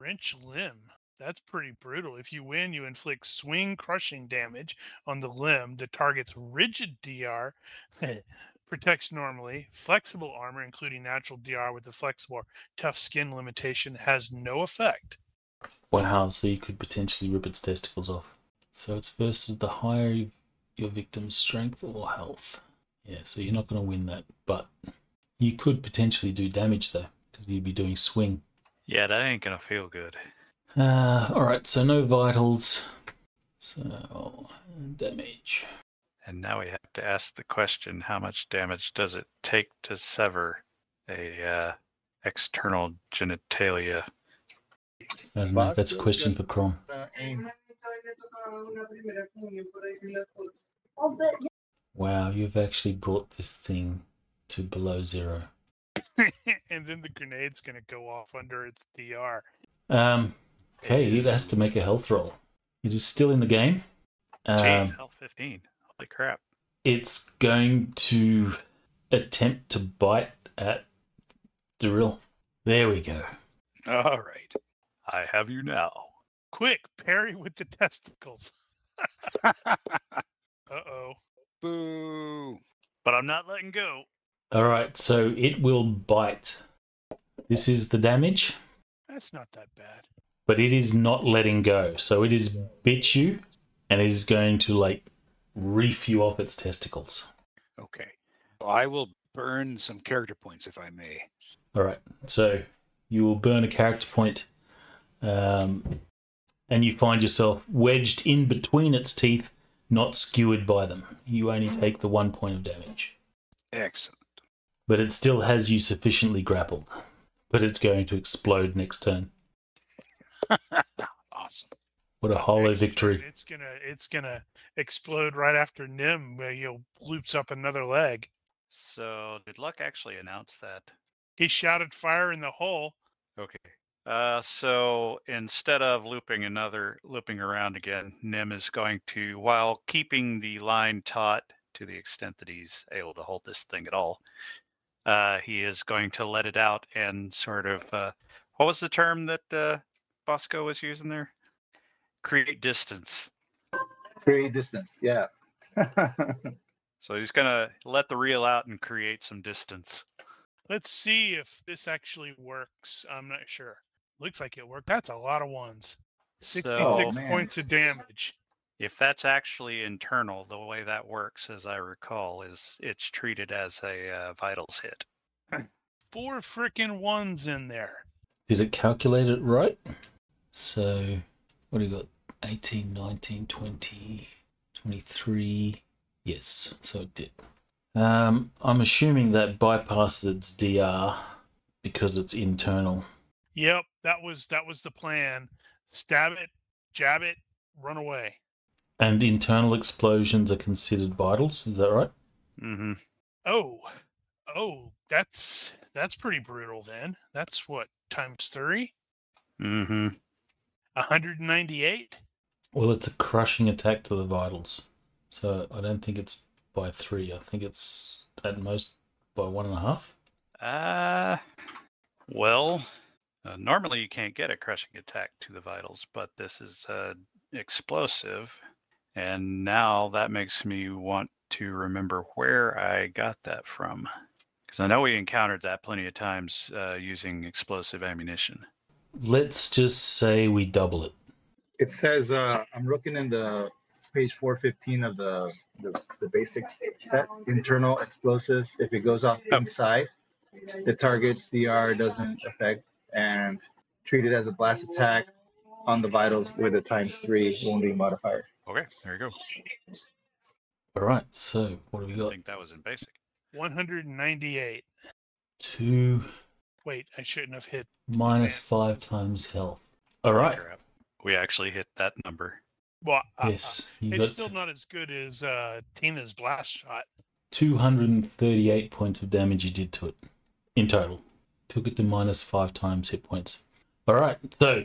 wrench limb. That's pretty brutal. If you win, you inflict swing crushing damage on the limb. The target's rigid DR <laughs> protects normally. Flexible armor, including natural DR with the flexible or tough skin limitation, has no effect. Wow. So you could potentially rip its testicles off. So it's versus the higher your victim's strength or health. Yeah. So you're not going to win that, but you could potentially do damage though, because you'd be doing swing. Yeah, that ain't gonna feel good. Uh, all right, so no vitals. So damage. And now we have to ask the question: How much damage does it take to sever a uh, external genitalia? I don't know. That's a question for Kromm. Uh. Wow, you've actually brought this thing to below zero. <laughs> and then the grenade's gonna go off under its DR. Um, okay, it has to make a health roll. It is still in the game. Um, Jeez, health 15. Holy crap. it's going to attempt to bite at Drill. There we go. All right. I have you now. Quick, parry with the testicles. <laughs> Uh oh. Boo. But I'm not letting go. All right, so it will bite. This is the damage, That's not that bad. but it is not letting go. So it is bit you, and it is going to like reef you off its testicles. Okay. I will burn some character points if I may. All right, so you will burn a character point, um, and you find yourself wedged in between its teeth, not skewered by them. You only take the one point of damage, Excellent. but it still has you sufficiently grappled. But it's going to explode next turn. <laughs> awesome. What a hollow Next victory! It's gonna it's gonna explode right after Nim where you loops up another leg. So did Luck actually announce that? He shouted fire in the hole. Okay. Uh, so instead of looping another, looping around again, Nim is going to, while keeping the line taut to the extent that he's able to hold this thing at all, uh, he is going to let it out and sort of, uh, what was the term that uh, Bosco was using there? Create distance. Create distance. Yeah. <laughs> So he's going to let the reel out and create some distance. Let's see if this actually works. I'm not sure. Looks like it worked. That's a lot of ones. 66 So man. points of damage. if that's actually internal, the way that works, as I recall, is it's treated as a uh, vitals hit. <clears throat> Four freaking ones in there. Did it calculate it right? So, what do you got? 18, 19, 20, 23. Yes, so it did. Um, I'm assuming that bypasses its DR because it's internal. Yep, that was that was the plan. Stab it, jab it, run away. And internal explosions are considered vitals, is that right? Mm-hmm. Oh, oh, that's that's pretty brutal. Then that's what times three, Mm-hmm. 198. Well, it's a crushing attack to the vitals. So I don't think it's by three. I think it's at most by one and a half. Uh, well, uh, normally you can't get a crushing attack to the vitals, but this is uh, explosive, and now that makes me want to remember where I got that from, because I know we encountered that plenty of times uh, using explosive ammunition. Let's just say we double it. It says uh, I'm looking in the page 415 of the, the the basic set. Internal explosives. If it goes off Oh. inside, the target's DR doesn't affect and treat it as a blast attack on the vitals with a times three wounding modifier. Okay, there you go. All right, so what have we got? I think that was in basic. 198. Two Wait, I shouldn't have hit. minus five times health. All right. We actually hit that number. Well, uh, uh, Yes, you it's still not as good as uh, Tina's blast shot. 238 points of damage you did to it in total. Took it to minus five times hit points. All right, so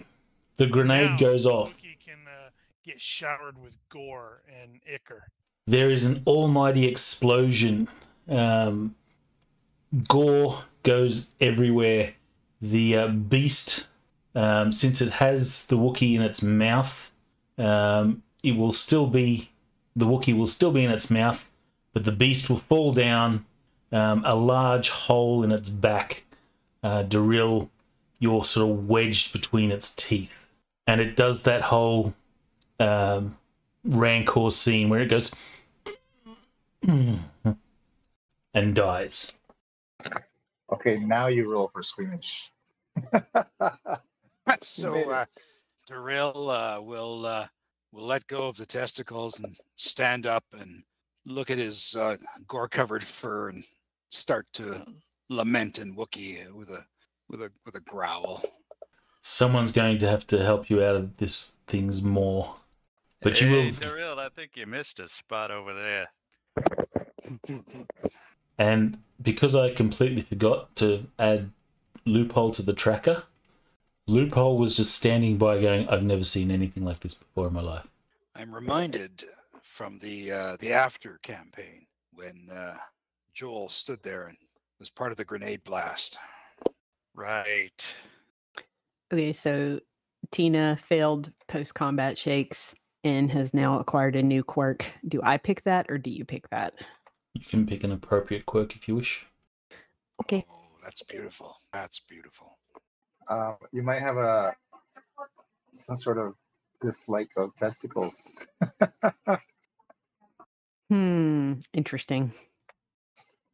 the grenade Now, goes off. Loki can uh, get showered with gore and ichor. There is an almighty explosion. Um, gore goes everywhere. The uh, beast, um, since it has the Wookiee in its mouth, um, it will still be the Wookiee will still be in its mouth, but the beast will fall down. Um, a large hole in its back. Uh, Daril, you're sort of wedged between its teeth, and it does that whole um, rancor scene where it goes <clears throat> and dies. Okay, now you roll for squeamish. <laughs> so made uh, Darrell uh, will uh, will let go of the testicles and stand up and look at his uh, gore-covered fur and start to lament in Wookiee with a with a with a growl. someone's going to have to help you out of this things more. But you will, Daryl, I think you missed a spot over there. <laughs> and because I completely forgot to add loophole to the tracker, loophole was just standing by, going, "I've never seen anything like this before in my life." I'm reminded from the uh, the after campaign when uh, Joel stood there and was part of the grenade blast. Right. Okay, so Tina failed post combat shakes and has now acquired a new quirk. Do I pick that or do you pick that? You can pick an appropriate quirk if you wish. Okay. Oh, that's beautiful. That's beautiful. Uh, you might have a some sort of dislike of testicles. <laughs> Hmm. Interesting.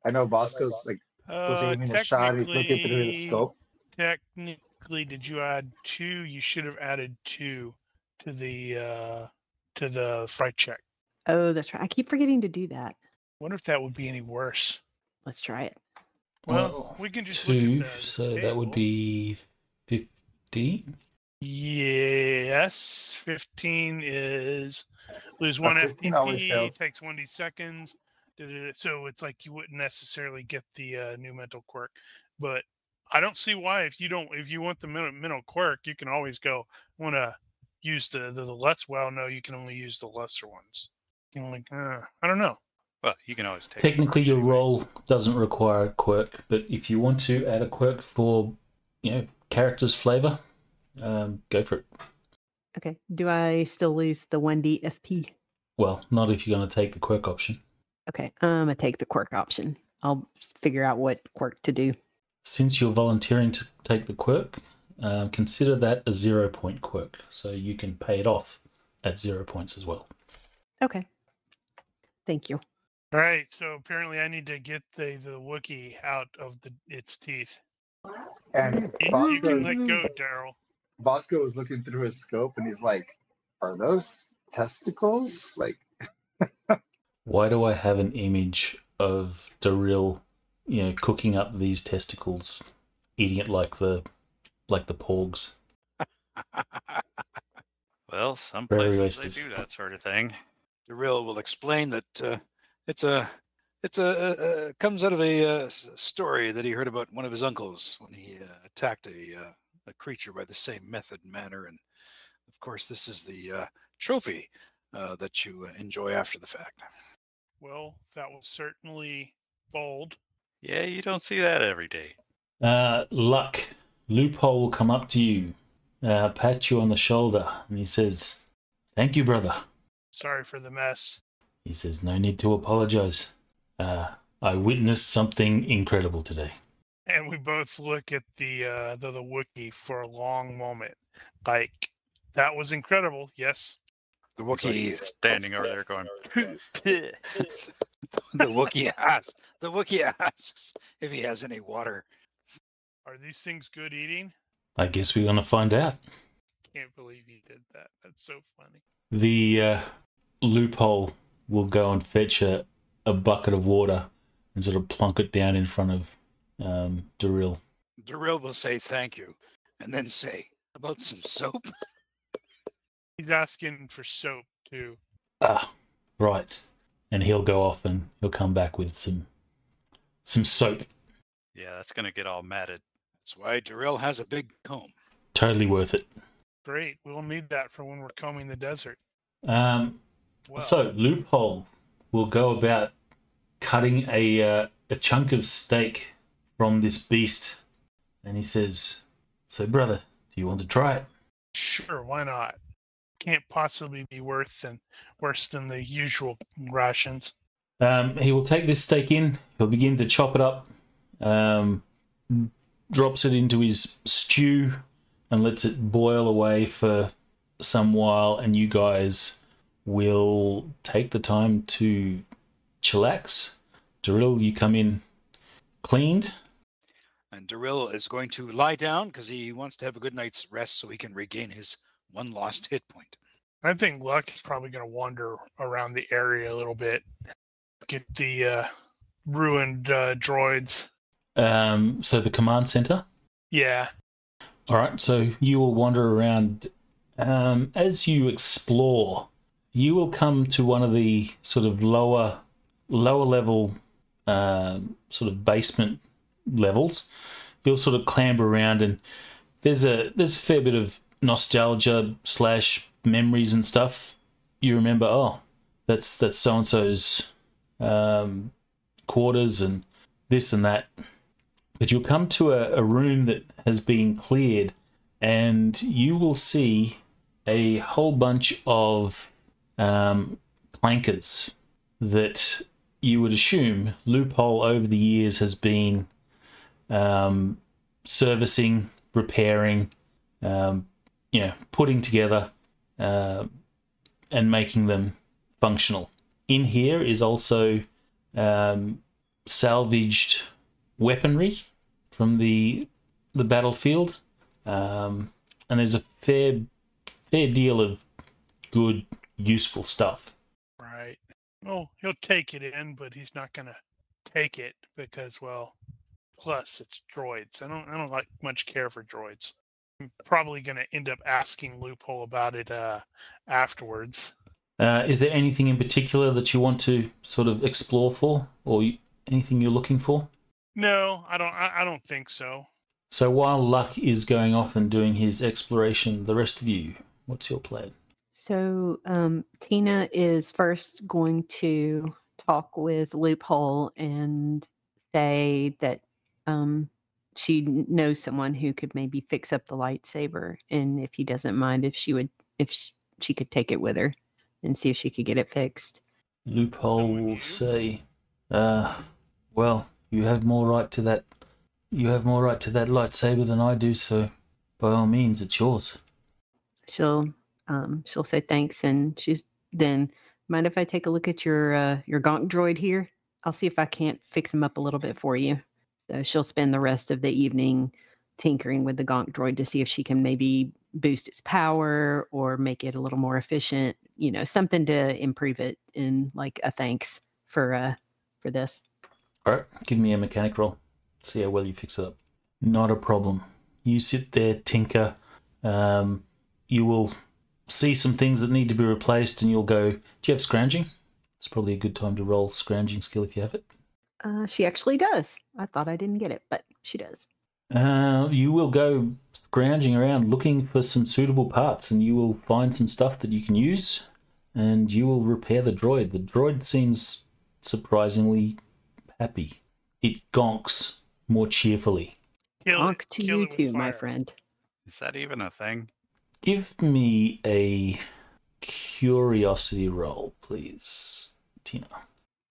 I know Bosco's like was Uh, aiming a shot. He's looking through the technically- scope. Technically, did you add two? You should have added two to the uh to the fright check. Oh, that's right. I keep forgetting to do that. Wonder if that would be any worse. Let's try it. Well, Well, we can just look Two, at the, so that would be fifteen. Yes, 15 is lose one 15 FTP, takes 1d seconds. So it's like you wouldn't necessarily get the uh, new mental quirk, but I don't see why if you don't if you want the mental, mental quirk, you can always go want to use the, the the less well. No, you can only use the lesser ones. You can like uh, I don't know. Well, you can always take. Technically, your role doesn't require a quirk, but if you want to add a quirk for, you know, character's flavor, um, go for it. Okay. Do I still lose the 1D FP? Well, not if you're going to take the quirk option. Okay. I'm going to take the quirk option. I'll figure out what quirk to do. Since you're volunteering to take the quirk, um, consider that a zero point quirk, so you can pay it off at zero points as well. Okay. Thank you. All right, so apparently I need to get the the Wookiee out of the its teeth. And You, you can let go, Daryl. Bosco was looking through his scope and he's like, "Are those testicles?" Like, <laughs> Why do I have an image of Daryl, you know, cooking up these testicles, eating it like the, like the porgs? <laughs> Well, some Very places racist. they do that sort of thing. Daryl will explain that uh, it's a it's a, a, a comes out of a uh, s- story that he heard about one of his uncles when he uh, attacked a uh, a creature by the same method and manner, and of course this is the uh, trophy uh, that you uh, enjoy after the fact. Well, that was certainly bold. Yeah, you don't see that every day. Uh, Luck, Loophole will come up to you, uh, pat you on the shoulder, and he says, Thank you, brother. Sorry for the mess. He says, No need to apologize. Uh, I witnessed something incredible today. And we both look at the uh the, the Wookiee for a long moment. Like that was incredible. Yes. The He's like Wookiee, standing over there going, <laughs> the Wookiee asks, the Wookiee asks if he has any water. Are these things good eating? I guess we're going to find out. Can't believe he did that. That's so funny. The uh, loophole will go and fetch a, a bucket of water and sort of plunk it down in front of um, Daryl. Daryl will say thank you, and then say about some soap. <laughs> He's asking for soap too. Ah, right. And he'll go off and he'll come back with some some soap. yeah, that's gonna get all matted. That's why Daryl has a big comb. Totally worth it. Great. We'll need that for when we're combing the desert. Um, Well, so loophole will go about cutting a uh, a chunk of steak from this beast, and he says, "So, brother, do you want to try it?" sure, why not? Can't possibly be worse than worse than the usual rations. Um, he will take this steak in. He'll begin to chop it up. Um, drops it into his stew and lets it boil away for some while. And you guys will take the time to chillax. Daryl, you come in cleaned. And Daryl is going to lie down because he wants to have a good night's rest so he can regain his one lost hit point. I think Luck is probably going to wander around the area a little bit, get the uh, ruined uh, droids. Um, so the command center. Yeah, All right, so you will wander around. Um, as you explore, you will come to one of the sort of lower, lower level, uh, sort of basement levels. You'll sort of clamber around, and there's a there's a fair bit of nostalgia slash memories and stuff. You remember, oh, that's that's so and so's um, quarters and this and that. But you'll come to a, a room that has been cleared, and you will see a whole bunch of um, clankers that you would assume Loophole over the years has been um, servicing, repairing, um, you know, putting together, uh, and making them functional. In here is also um, salvaged weaponry from the the battlefield, um, and there's a fair fair deal of good, useful stuff. Right. Well, he'll take it in, but he's not gonna take it because, well, plus it's droids. I don't, I don't like much care for droids. I'm probably gonna end up asking Loophole about it uh, afterwards. Uh, is there anything in particular that you want to sort of explore for, or anything you're looking for? No, I don't. I, I don't think so. So while Luck is going off and doing his exploration, the rest of you, what's your plan? So um, Tina is first going to talk with Loophole and say that um, she knows someone who could maybe fix up the lightsaber, and if he doesn't mind, if she would, if sh- she could take it with her and see if she could get it fixed. Loophole Someone will you? say, uh, well, you have more right to that. You have more right to that lightsaber than I do, so by all means, it's yours. She'll um, she'll say thanks, and she's then mind if I take a look at your uh, your gonk droid here? I'll see if I can't fix him up a little bit for you. So she'll spend the rest of the evening tinkering with the gonk droid to see if she can maybe boost its power or make it a little more efficient. You know, something to improve it in like a thanks for uh for this. All right, give me a mechanic roll. See how well you fix it up. Not a problem. You sit there, tinker. Um, you will see some things that need to be replaced, and you'll go. Do you have scrounging? It's probably a good time to roll scrounging skill if you have it. Uh, she actually does. I thought I didn't get it, but she does. Uh, you will go scrounging around looking for some suitable parts, and you will find some stuff that you can use, and you will repair the droid. The droid seems surprisingly happy. It gonks more cheerfully. Kill Honk it. to kill you it with too, my friend. Is that even a thing? Give me a curiosity roll, please, Tina.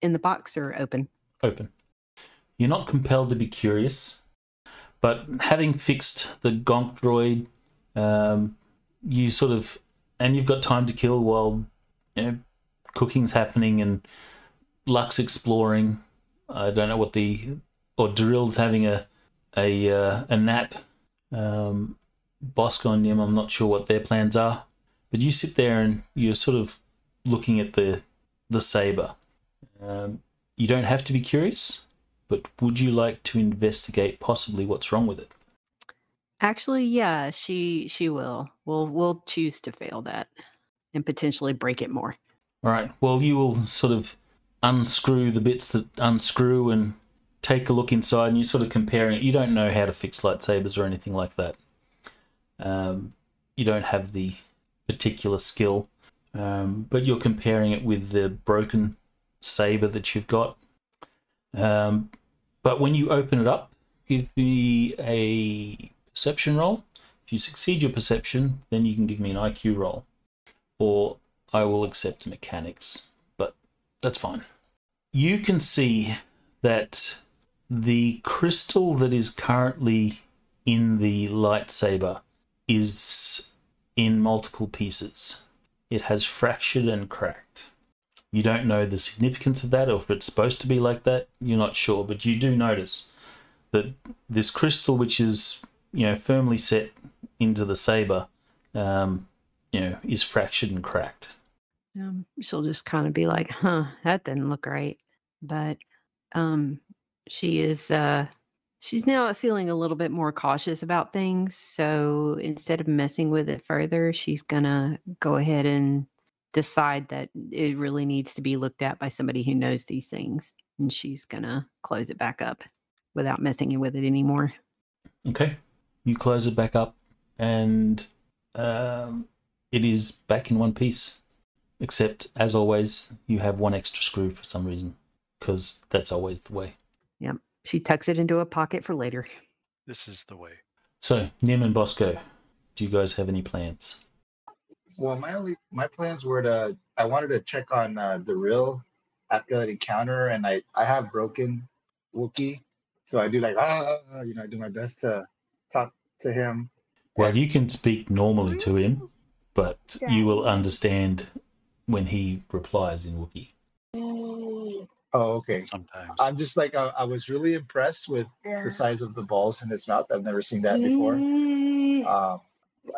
In the box or open? Open. You're not compelled to be curious, but having fixed the gonk droid, um, you sort of, and you've got time to kill while you know, cooking's happening and Luck's exploring. I don't know what the or Daryl's having a a uh, a nap. Um, Bosco and Nim, I'm not sure what their plans are, but you sit there and you're sort of looking at the the saber. Um, you don't have to be curious, but would you like to investigate possibly what's wrong with it? Actually, yeah, she she will. We'll we'll choose to fail that and potentially break it more. All right. Well, you will sort of unscrew the bits that unscrew and take a look inside, and you're sort of comparing it. You don't know how to fix lightsabers or anything like that. Um, you don't have the particular skill, um, but you're comparing it with the broken saber that you've got. Um, but when you open it up, give me a perception roll. If you succeed your perception, then you can give me an IQ roll, or I will accept mechanics, but that's fine. You can see that the crystal that is currently in the lightsaber is in multiple pieces. It has fractured and cracked. You don't know the significance of that or if it's supposed to be like that. You're not sure, but you do notice that this crystal, which is you know firmly set into the saber, um, you know, is fractured and cracked. Um, she'll just kind of be like, "Huh, that didn't look right," but um, she is uh, She's now feeling a little bit more cautious about things. So instead of messing with it further, she's to go ahead and decide that it really needs to be looked at by somebody who knows these things. And she's going to close it back up without messing with it anymore. Okay. You close it back up, and um, it is back in one piece. Except, as always, you have one extra screw for some reason, because that's always the way. Yep. She tucks it into a pocket for later. This is the way. So, Nim and Bosco, do you guys have any plans? Well, my only my plans were to I wanted to check on uh, the real after that encounter, and I I have broken Wookiee, so I do like ah you know I do my best to talk to him. Well, you can speak normally to him, but you will understand when he replies in Wookiee. Oh, okay. Sometimes. I'm just like I, I was really impressed with the size of the balls in his mouth. I've never seen that before. Um,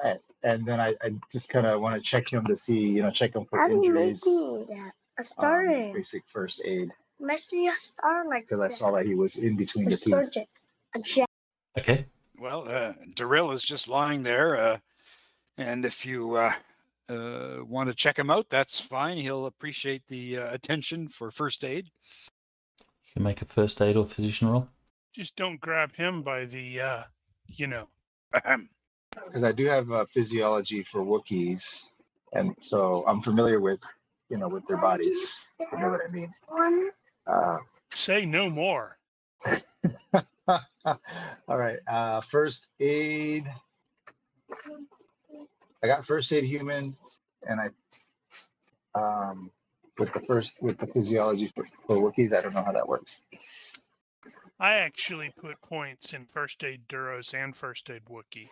and, and then I, I just kind of want to check him to see, you know, check him for I'm injuries, making that. A star. um, basic first aid, Making a star like because I saw that he was in between A the star teeth. A jet. Okay. Well, uh, Daryl is just lying there, uh, and if you uh, uh, want to check him out, that's fine. He'll appreciate the uh, attention for first aid. You can make a first aid or physician roll. Just don't grab him by the, uh, you know. Ahem. Because I do have uh, physiology for Wookiees, and so I'm familiar with, you know, with their bodies. You know what I mean? Uh, Say no more. <laughs> all right. Uh, first aid. I got first aid human, and I um with the first with the physiology for, for Wookiees. I don't know how that works. I actually put points in first aid Duros and first aid Wookiee.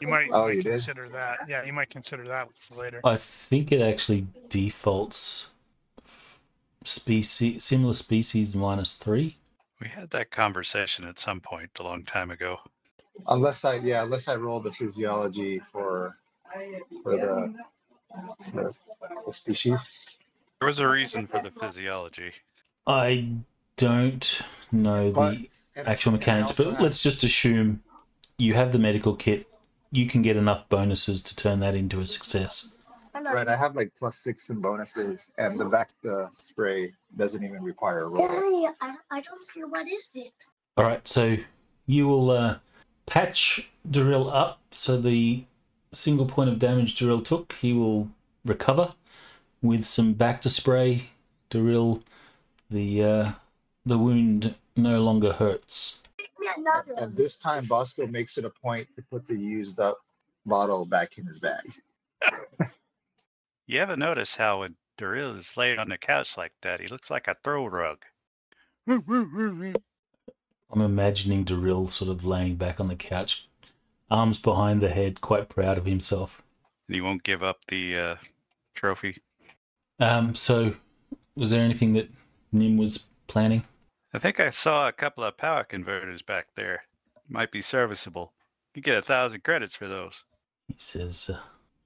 You might, Oh, might you did? consider that. Yeah, you might consider that for later. I think it actually defaults species similar species minus three. We had that conversation at some point a long time ago. Unless I yeah, unless I roll the physiology for for the the, the species. There was a reason for the physiology. I don't know But- the actual mechanics, but have- let's just assume you have the medical kit. You can get enough bonuses to turn that into a success. Right, I have like plus six in bonuses, and the back the spray doesn't even require a roll. Daddy, I, I don't see what is it. All right, so you will uh, patch Daryl up so the single point of damage Daryl took, he will recover with some bacta spray. Daryl, the uh, the wound no longer hurts. Pick me another And this time, Bosco makes it a point to put the used up bottle back in his bag. You ever notice how when Daryl is laying on the couch like that, he looks like a throw rug? <laughs> I'm imagining Daryl sort of laying back on the couch, arms behind the head, quite proud of himself. And he won't give up the uh, trophy. Um, so, was there anything that Nim was planning? I think I saw a couple of power converters back there. Might be serviceable. You get a thousand credits for those. He says, uh,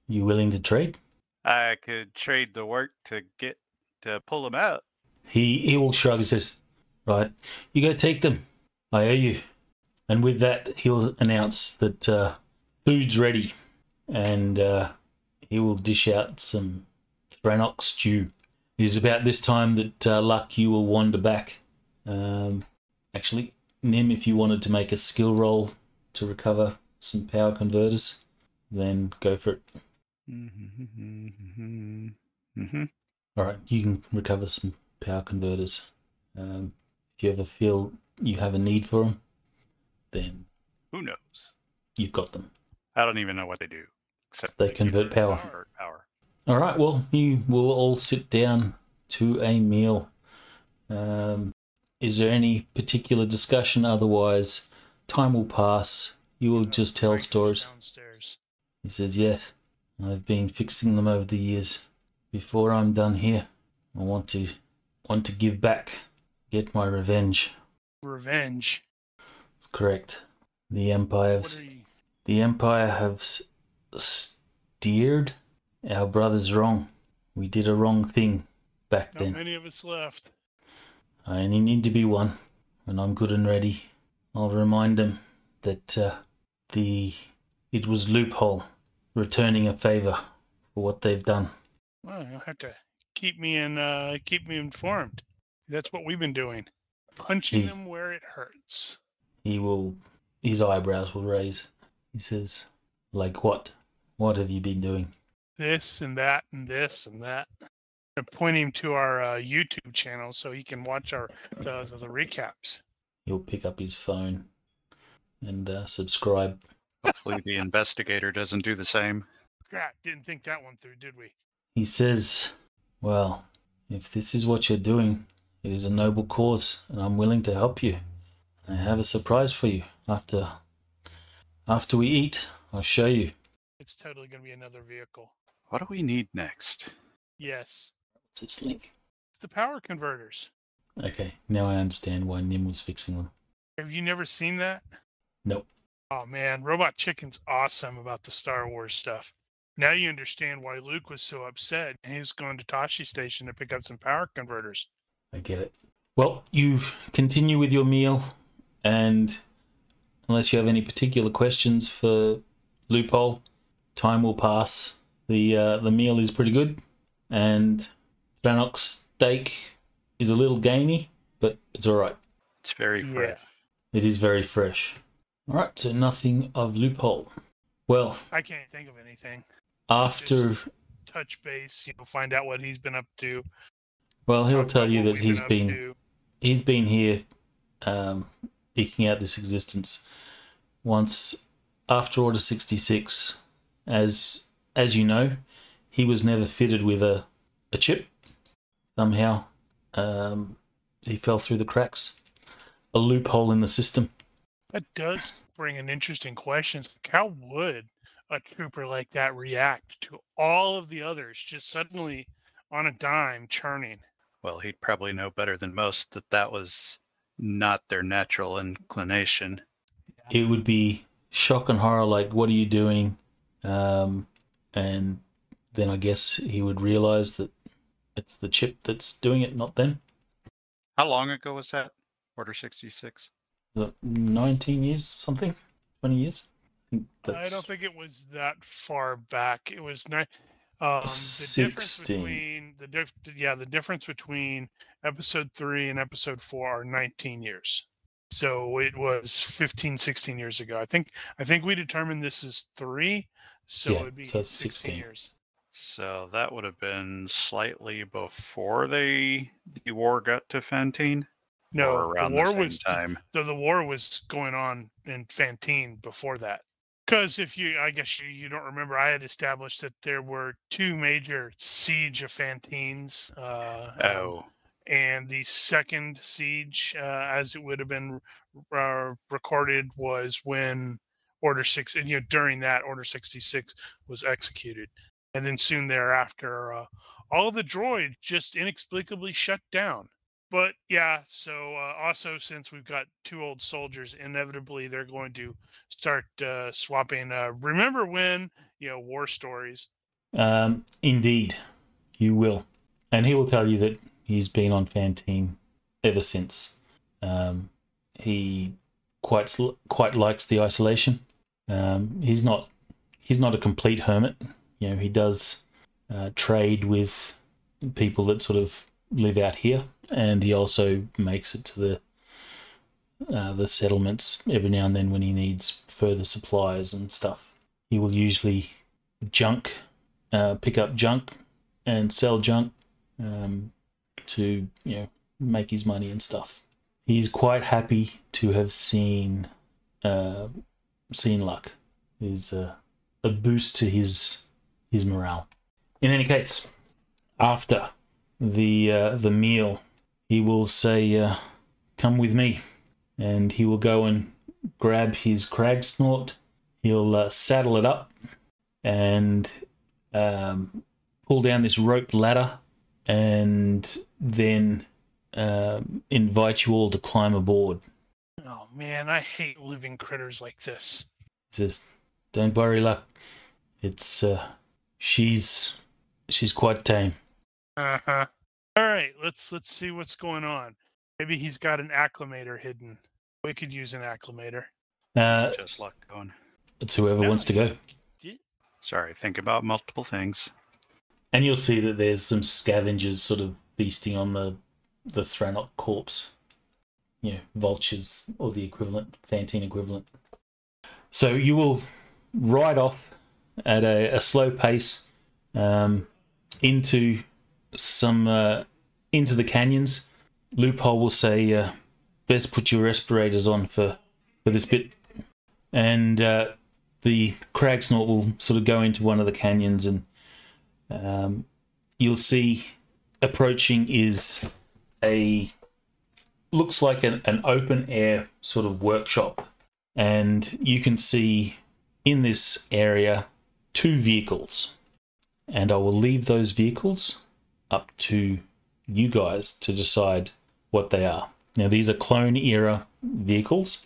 "You willing to trade?" I could trade the work to get to pull them out. He he will shrug and says, "Right, you go take them. I owe you." And with that, he'll announce that uh, food's ready, and uh, he will dish out some Thranok stew. It is about this time that uh, Luck, you will wander back. Um, actually, Nim, if you wanted to make a skill roll to recover some power converters, then go for it. Mm-hmm. Mm-hmm. All right, you can recover some power converters. Um, if you ever feel you have a need for them, then Who knows? you've got them. I don't even know what they do. Except They convert power. Convert power. All right, well, you will all sit down to a meal. Um, is there any particular discussion? Otherwise, time will pass. You will just tell stories. He says, Yes, I've been fixing them over the years. Before I'm done here, I want to want to give back, get my revenge. Revenge. That's correct. The Empire have What s- are you? the Empire have steered our brothers wrong. We did a wrong thing back Not then. many of us left. I only need to be one when I'm good and ready. I'll remind them that uh, the it was loophole returning a favor for what they've done. Well, you'll have to keep me in, uh, keep me informed. That's what we've been doing, punching He- them where it hurts. He will, his eyebrows will raise. He says, "Like what? What have you been doing?" This and that and this and that. And point him to our uh, YouTube channel so he can watch our the, the, the recaps. He'll pick up his phone and uh, subscribe. Hopefully, the investigator doesn't do the same. Crap, didn't think that one through, did we? He says, "Well, if this is what you're doing, it is a noble cause, and I'm willing to help you. I have a surprise for you. After, after we eat, I'll show you." It's totally going to be another vehicle. What do we need next? Yes, What's its link? it's the power converters. Okay, now I understand why Nim was fixing them. Have you never seen that? Nope. Oh man, Robot Chicken's awesome about the Star Wars stuff. Now you understand why Luke was so upset and he's going to Tosche Station to pick up some power converters. I get it. Well, you continue with your meal, and unless you have any particular questions for Loophole, time will pass. The uh, the meal is pretty good, and Thranok's steak is a little gamey, but it's all right. It's very Yeah. fresh. It is very fresh. All right, so nothing of Loophole. Well, I can't think of anything. after Touch base, you know, find out what he's been up to. well, he'll tell you that we've he's up been he's been here um, eking out this existence once after order 66 as as you know he was never fitted with a, a chip somehow um, he fell through the cracks a loophole in the system That does bring an interesting question. Like, How would a trooper like that react to all of the others just suddenly on a dime churning? Well, he'd probably know better than most that that was not their natural inclination. it would be shock and horror like what are you doing um, and then i guess he would realize that it's the chip that's doing it not them How long ago was that? Order 66? Is 19 years something 20 years I, I don't think it was that far back. It was ni- um, the difference 16. between the diff- yeah the difference between episode three and episode four are 19 years. So it was 15, 16 years ago. I think I think we determined this is three, so Yeah, it'd be so 16 16. years. So that would have been slightly before they the war got to Fantine. No, the war same was time. So the war was going on in Fantine before that. Because if you, I guess you, you don't remember, I had established that there were two major siege of Fantines. Uh, Oh, and the second siege, uh, as it would have been uh, recorded, was when Order Six, and you know, during that Order Sixty Six was executed, and then soon thereafter, uh, all the droids just inexplicably shut down. But yeah, so uh, also since we've got two old soldiers, inevitably they're going to start uh, swapping. Uh, remember when you know war stories? um, indeed you will and he will tell you that he's been on fantine ever since um, he quite quite likes the isolation um, he's not he's not a complete hermit you know he does uh, trade with people that sort of live out here and he also makes it to the uh, the settlements every now and then when he needs further supplies and stuff he will usually junk uh, pick up junk and sell junk um, to you know make his money and stuff. He's quite happy to have seen uh, seen luck. Is a, a boost to his his morale. In any case, after the uh, the meal, he will say, uh, "Come with me," and he will go and grab his crag snort. He'll uh, saddle it up and um, pull down this rope ladder and then um, invite you all to climb aboard. Oh man, I hate living critters like this. He says, "Don't worry, luck. It's uh, she's she's quite tame." Uh huh. All right, let's let's see what's going on. Maybe he's got an Acclamator hidden. We could use an Acclamator. Uh, Just luck going. it's whoever No, wants to go. Sorry, think about multiple things. And you'll see that there's some scavengers sort of feasting on the the Thranok corpse. You know, vultures or the equivalent, Fantine equivalent. So you will ride off at a, a slow pace um, into some uh, into the canyons. Loophole will say, uh, "Best put your respirators on for for this bit," and uh, the crag snort will sort of go into one of the canyons and um, you'll see approaching is a looks like an, an open air sort of workshop and you can see in this area two vehicles. And i will leave those vehicles up to you guys to decide what they are. Now these are clone era vehicles.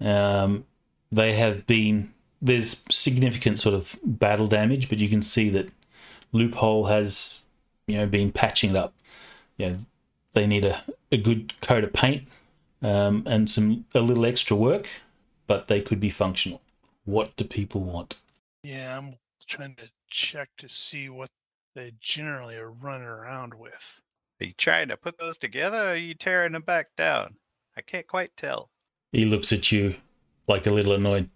Um, they have been there's significant sort of battle damage but you can see that loophole has you know been patching it up. You know they need a, a good coat of paint um, and some a little extra work but they could be functional. What do people want Yeah, I'm trying to check to see what they generally are running around with. Are you trying to put those together or are you tearing them back down? I can't quite tell. he looks at you like a little annoyed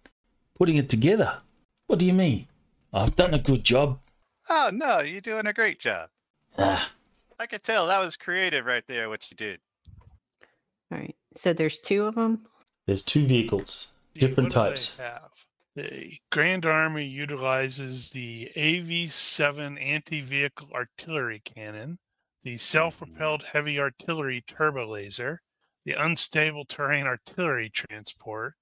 putting it together what do you mean i've done a good job Oh, no, you're doing a great job. ah, I could tell that was creative right there, what you did. All right. So there's two of them. there's two vehicles See, different what do they types have? The Grand Army utilizes the AV-7 anti-vehicle artillery cannon, the self-propelled heavy artillery turbo laser, the unstable terrain artillery transport,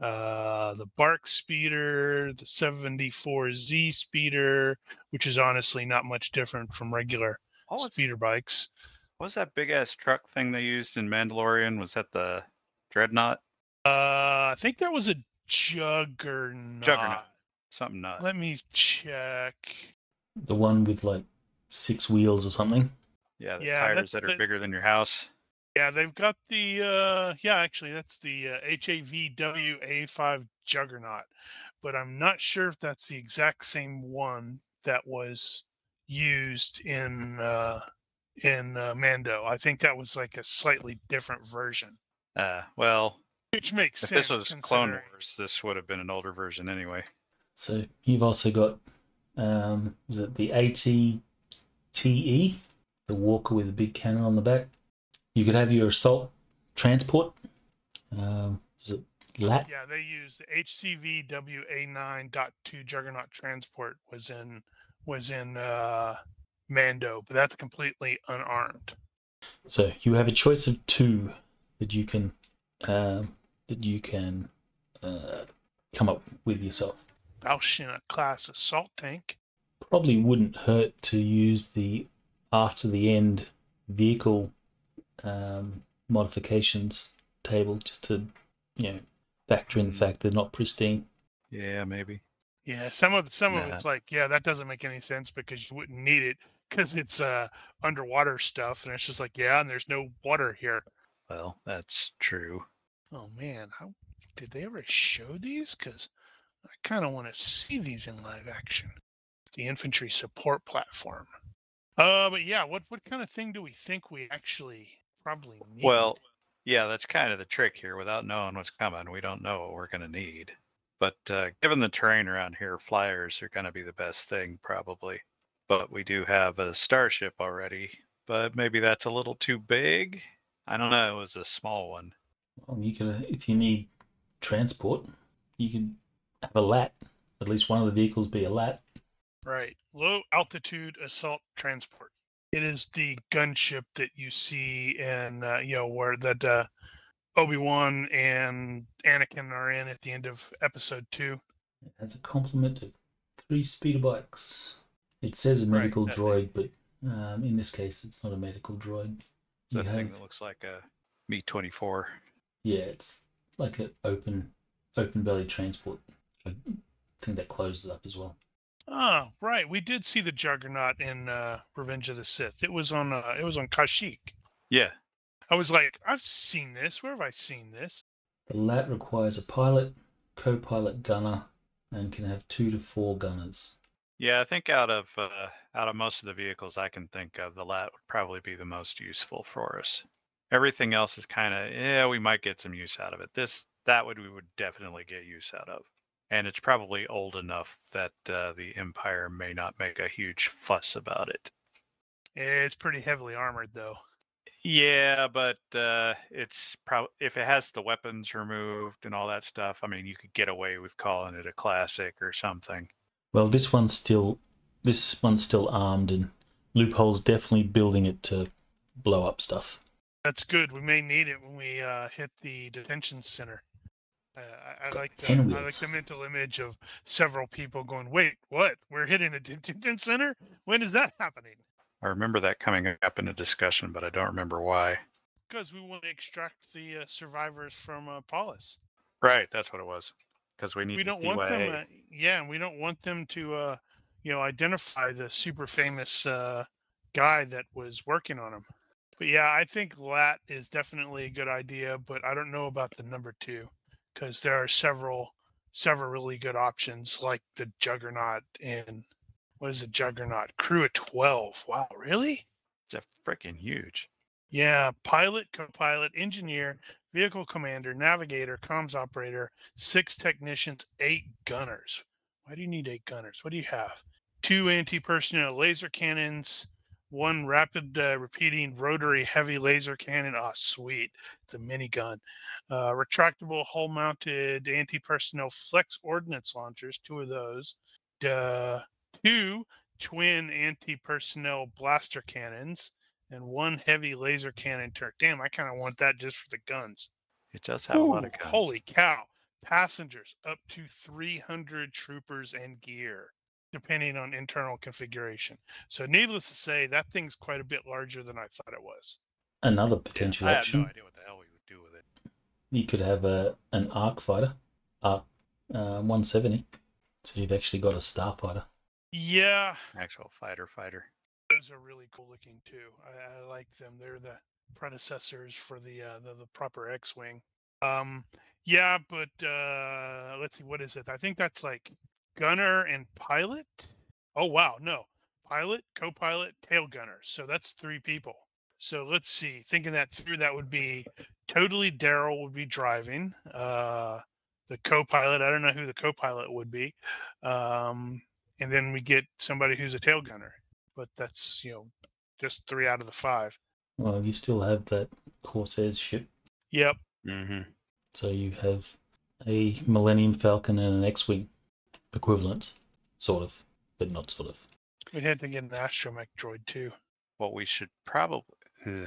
uh, the BARC speeder, the 74Z speeder, which is honestly not much different from regular was, speeder bikes. what was that big ass truck thing they used in Mandalorian? Was that the Dreadnought? Uh, I think that was a juggernaut. Juggernaut. Something not. Let me check. the one with like six wheels or something Yeah, the Yeah, tires that are the- bigger than your house. Yeah, they've got the uh yeah, actually that's the uh, HAVWA5 Juggernaut. But I'm not sure if that's the exact same one that was used in uh in uh, Mando. I think that was like a slightly different version. Uh, well, Which makes if sense. this was Clone Wars, this would have been an older version anyway. So you've also got, um, was it the ATTE, the Walker with a big cannon on the back? You could have your assault transport. Um, is it LAT? Yeah, they used the HCVWA9.2 Juggernaut transport was in was in uh Mando, but that's completely unarmed. So you have a choice of two that you can, um, that you can uh, come up with yourself. Valshina class assault tank. Probably wouldn't hurt to use the after the end vehicle um, modifications table just to, you know, factor in the fact they're not pristine. Yeah, maybe. Yeah, some of some of it's like, yeah, that doesn't make any sense because you wouldn't need it because it's uh underwater stuff, and it's just like, yeah, and there's no water here. Well, that's true. Oh man, how did they ever show these? Because I kind of want to see these in live action. The infantry support platform. Uh, but yeah, what what kind of thing do we think we actually probably need? Well, yeah, that's kind of the trick here. Without knowing what's coming, we don't know what we're going to need. But uh, given the terrain around here, flyers are going to be the best thing, probably. But we do have a starship already. But maybe that's a little too big. I don't know. It was a small one. Well, you could, if you need transport, you could have a LAT. At least one of the vehicles be a LAT. Right. Low altitude assault transport. It is the gunship that you see in, uh, you know, where that uh, Obi Wan and Anakin are in at the end of episode two. It has a complement of three speeder bikes. It says a medical that droid, but um, in this case, it's not a medical droid. It's You that thing that looks like a Mi 24. Yeah, it's like an open, open belly transport. I think that closes up as well. Oh, right. We did see the Juggernaut in uh, Revenge of the Sith. It was on. Uh, it was on Kashyyyk. Yeah. I was like, I've seen this. Where have I seen this? The LAT requires a pilot, co pilot gunner, and can have two to four gunners. Yeah, I think out of uh, out of most of the vehicles I can think of, the lat would probably be the most useful for us. Everything else is kind of yeah, we might get some use out of it. This that would we would definitely get use out of, and it's probably old enough that uh, the Empire may not make a huge fuss about it. It's pretty heavily armored though. Yeah, but uh, it's probably if it has the weapons removed and all that stuff. I mean, you could get away with calling it a classic or something. Well, this one's still this one's still armed, and Loophole's definitely building it to blow up stuff. That's good. We may need it when we uh, hit the detention center. Uh, I, I like the I like the mental image of several people going, "Wait, what? We're hitting a detention center? When is that happening?" I remember that coming up in a discussion, but I don't remember why. Because we want to extract the uh, survivors from uh, Paulus. Right, that's what it was. Because we need we to don't want them. Uh, yeah, and we don't want them to, uh, you know, identify the super famous uh, guy that was working on them. But yeah, I think Lat is definitely a good idea, but I don't know about the number two because there are several, several really good options like the Juggernaut and what is a Juggernaut? Crew of twelve. Wow, really? It's a freaking huge. Yeah, pilot, co-pilot, engineer, vehicle commander, navigator, comms operator, six technicians, eight gunners. Why do you need eight gunners? What do you have? Two anti-personnel laser cannons, one rapid uh, repeating rotary heavy laser cannon. Oh, sweet! It's a minigun. Uh, retractable hull-mounted anti-personnel flex ordnance launchers. Two of those. Duh. Two twin anti-personnel blaster cannons and one heavy laser cannon turret. Damn, I kind of want that just for the guns. It does have a lot of Ooh, guns. Holy cow. Passengers up to 300 troopers and gear, depending on internal configuration. So, needless to say, that thing's quite a bit larger than I thought it was. Another Yeah, potential I have option. no idea what the hell we would do with it. You could have a an arc fighter, arc uh, 170. So you've actually got a starfighter. Yeah, Actual fighter fighter. those are really cool looking too. I, I like them. They're the predecessors for the uh, the, the proper X-wing. Um, yeah, but uh, let's see, what is it? I think that's like gunner and pilot. Oh wow, no, pilot, co-pilot, tail gunner. So that's three people. So let's see. Thinking that through, that would be totally Daryl would be driving. Uh, the co-pilot, I don't know who the co-pilot would be. Um, and then we get somebody who's a tail gunner but that's you know just three out of the five. Well, you still have that Corsairs ship. Yep. Mm-hmm. So you have a Millennium Falcon and an X-wing equivalent, sort of, but not sort of. We had to get an astromech droid too. What we should probably, ugh, eh,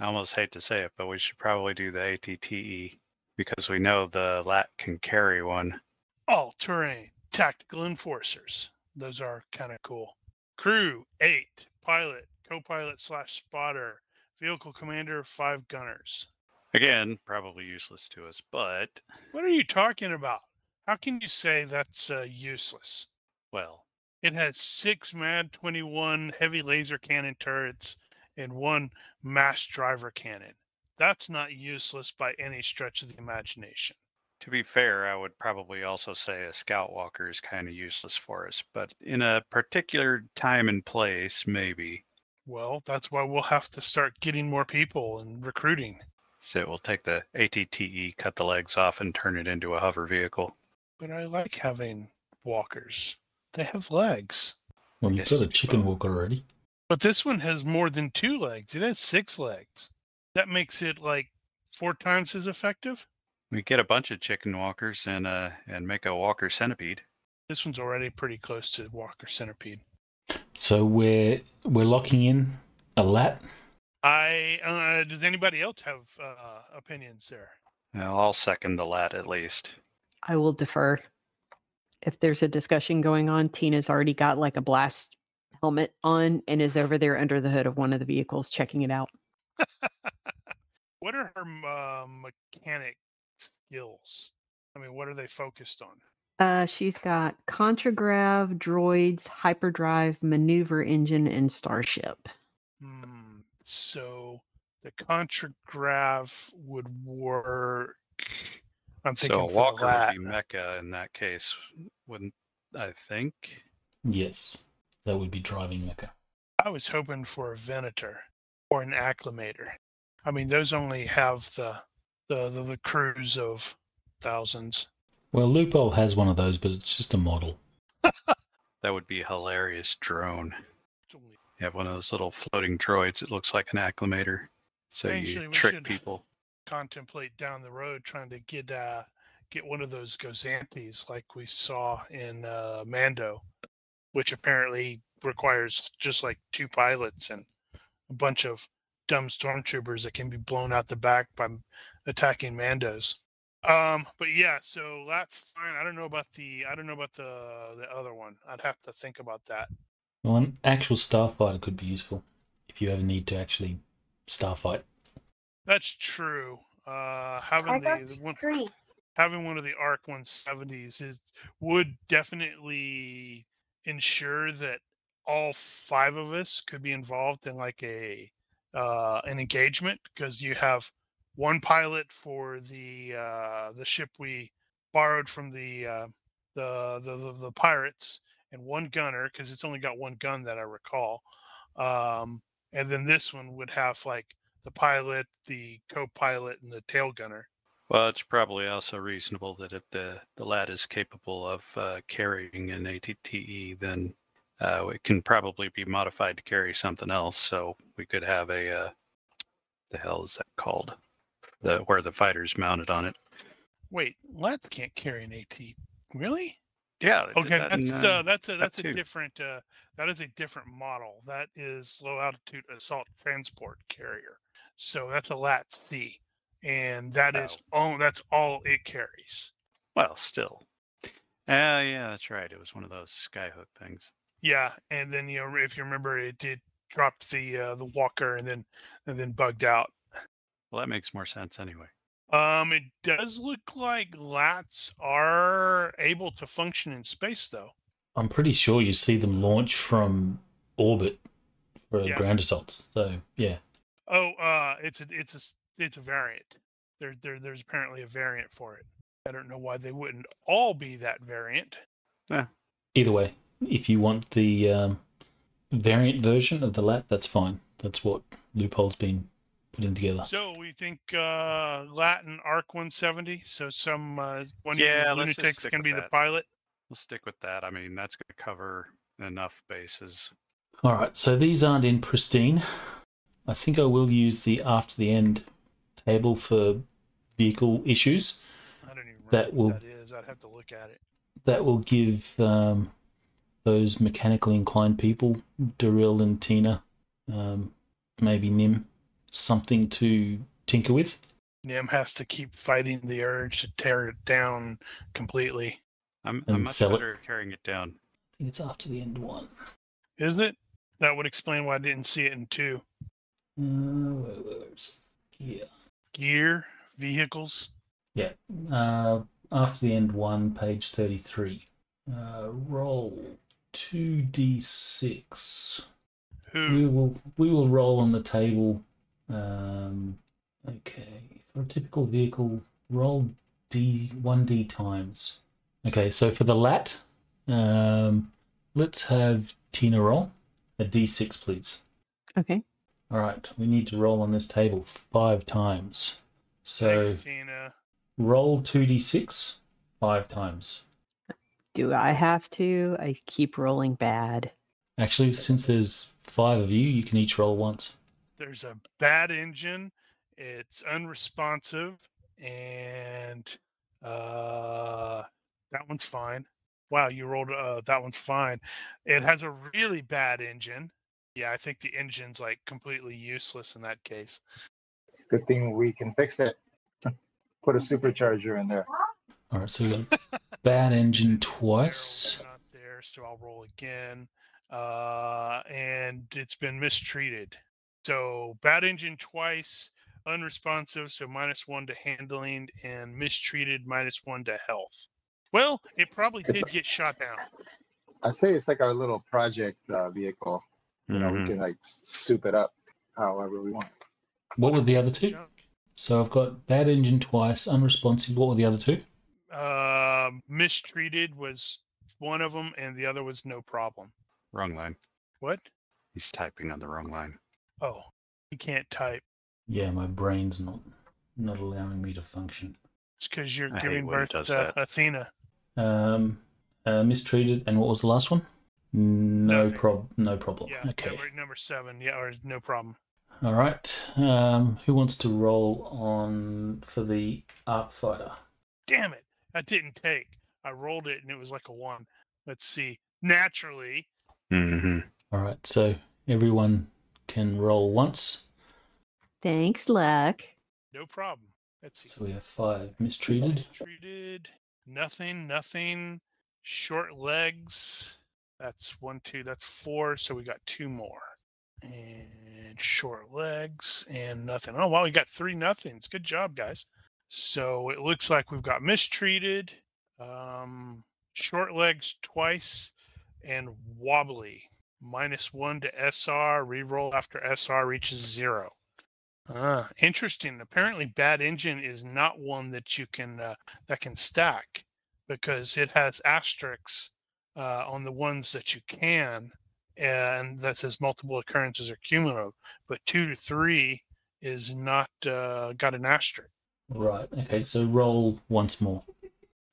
I almost hate to say it, but we should probably do the ATTE because we know the LAT can carry one. All terrain tactical enforcers. Those are kind of cool. Crew eight, pilot, co-pilot slash spotter, vehicle commander, five gunners. Again, probably useless to us, but What are you talking about? How can you say that's uh, useless? well, It has six MAD 21 heavy laser cannon turrets and one mass driver cannon. That's not useless by any stretch of the imagination. to be fair, I would probably also say a scout walker is kind of useless for us, but in a particular time and place, maybe. Well, that's why we'll have to start getting more people and recruiting. So we'll take the ATTE, cut the legs off, and turn it into a hover vehicle. But I like having walkers. They have legs. Well, you've got a chicken walker already. But this one has more than two legs. It has six legs. That makes it like four times as effective. We get a bunch of chicken walkers and uh and make a walker centipede. This one's already pretty close to Walker Centipede. So we're we're locking in a lat. I uh, does anybody else have uh, opinions there? Well, I'll second the lat at least. I will defer. If there's a discussion going on, Tina's already got like a blast helmet on and is over there under the hood of one of the vehicles checking it out. <laughs> What are her uh, mechanic skills? I mean, what are they focused on? Uh, she's got contragrav, droids, hyperdrive, maneuver engine, and starship. Hmm. So the contragrav would work I'm thinking So a walker that. would be Mecha in that case, wouldn't I think? Yes, that would be driving Mecha. I was hoping for a Venator or an Acclamator. I mean, those only have the the the, the cruise of thousands. Well, Loophole has one of those, but it's just a model. <laughs> That would be a hilarious drone. You have one of those little floating droids. It looks like an Acclamator. So Actually, you trick should- people. Contemplate down the road trying to get uh get one of those Gozantis like we saw in uh, Mando, which apparently requires just like two pilots and a bunch of dumb stormtroopers that can be blown out the back by attacking Mandos. Um, but yeah, so that's fine. I don't know about the I don't know about the the other one. I'd have to think about that. Well, an actual starfighter could be useful if you ever need to actually starfight. That's true. Uh, having the, one three. having one of the ARC 170s is would definitely ensure that all five of us could be involved in like a uh, an engagement because you have one pilot for the uh, the ship we borrowed from the uh, the, the the the pirates and one gunner because it's only got one gun that I recall, um, and then this one would have like the pilot, the co-pilot, and the tail gunner. Well, it's probably also reasonable that if the, the LAAT is capable of uh, carrying an ATTE, then uh, it can probably be modified to carry something else. So we could have a, uh, the hell is that called? The where the fighter's mounted on it. Wait, Lat can't carry an AT. Really? Yeah. Okay, that that's uh, uh, that's a that's a different uh, that is a different model. That is low altitude assault transport carrier. So that's a Lat C, and that is all that's all it carries. well, still. Uh, yeah, that's right. It was one of those skyhook things. Yeah, and then you know if you remember, it did dropped the uh, the walker and then and then bugged out. Well, that makes more sense anyway. Um, it does look like Lats are able to function in space, though. I'm pretty sure you see them launch from orbit for Yeah. ground assaults. So yeah, Oh, uh, it's a it's a it's a variant. There there there's apparently a variant for it. I don't know why they wouldn't all be that variant. Yeah. either way, if you want the um, variant version of the lat, that's fine. That's what loophole's been putting together. So we think uh, Latin Arc 170. So some uh, one of you Yeah, let's lunatics can with be the pilot. We'll stick with that. I mean, that's going to cover enough bases. All right, so these aren't in pristine. I think I will use the after the end table for vehicle issues. I don't even remember That will- what that is. I'd have to look at it. That will give um, those mechanically inclined people, Daryl and Tina, um, maybe Nim, something to tinker with. Nim has to keep fighting the urge to tear it down completely, I'm, And I'm much sell it. better at carrying it down. I think it's after the end one. isn't it? That would explain why I didn't see it in two. Uh, where, where's yeah. Gear, vehicles. Yeah. Uh, after the end one, page 33. Uh, roll 2d6. Who? We will we will roll on the table. Um, okay, for a typical vehicle, roll d one d times. Okay, so for the lat, um, let's have Tina roll a d6, please. Okay. All right, we need to roll on this table five times. So Thanks, Tina. roll two d6 five times. Do I have to? I keep rolling bad. Actually, since there's five of you, you can each roll once. There's a bad engine. It's unresponsive, and uh, that one's fine. Wow, you rolled. Uh, that one's fine. It has a really bad engine. Yeah, I think the engine's like completely useless in that case. Good thing we can fix it. <laughs> Put a supercharger in there. All right, so we got <laughs> bad engine twice. Not there, so I'll roll again. Uh, and it's been mistreated. So bad engine twice, unresponsive, so minus one to handling, and mistreated minus one to health. Well, it probably did get shot down. I'd say it's like our little project uh, vehicle. You know, we Mhm. can like soup it up however we want. What were the other two? So I've got bad engine twice, unresponsive. What were the other two? Um, mistreated was one of them, and the other was no problem. Wrong line. What? He's typing on the wrong line. Oh, he can't type. Yeah, my brain's not not allowing me to function. It's because you're I giving birth to that. Athena. Um, uh, mistreated, and what was the last one? No Nothing. prob, no problem. Yeah, okay. number, number seven. Yeah, or no problem. All right. Um, who wants to roll on for the arc fighter? Damn it, that didn't take. I rolled it and it was like a one. Let's see. Naturally, Mm-hmm. All right. So everyone can roll once. Thanks, Luck. no problem. Let's see. So we have five mistreated. Treated. Nothing. Nothing. Short legs. That's one, two. That's four. So we got two more. And short legs and nothing. Oh wow, we got three nothings. Good job, guys. So it looks like we've got mistreated, um, short legs twice, and wobbly. Minus one to SR. Reroll after SR reaches zero. Ah, interesting. Apparently, bad engine is not one that you can uh, that can stack because it has asterisks uh, on the ones that you can, and that says multiple occurrences are cumulative. But two to three is not uh, got an asterisk. Right. Okay. So roll once more.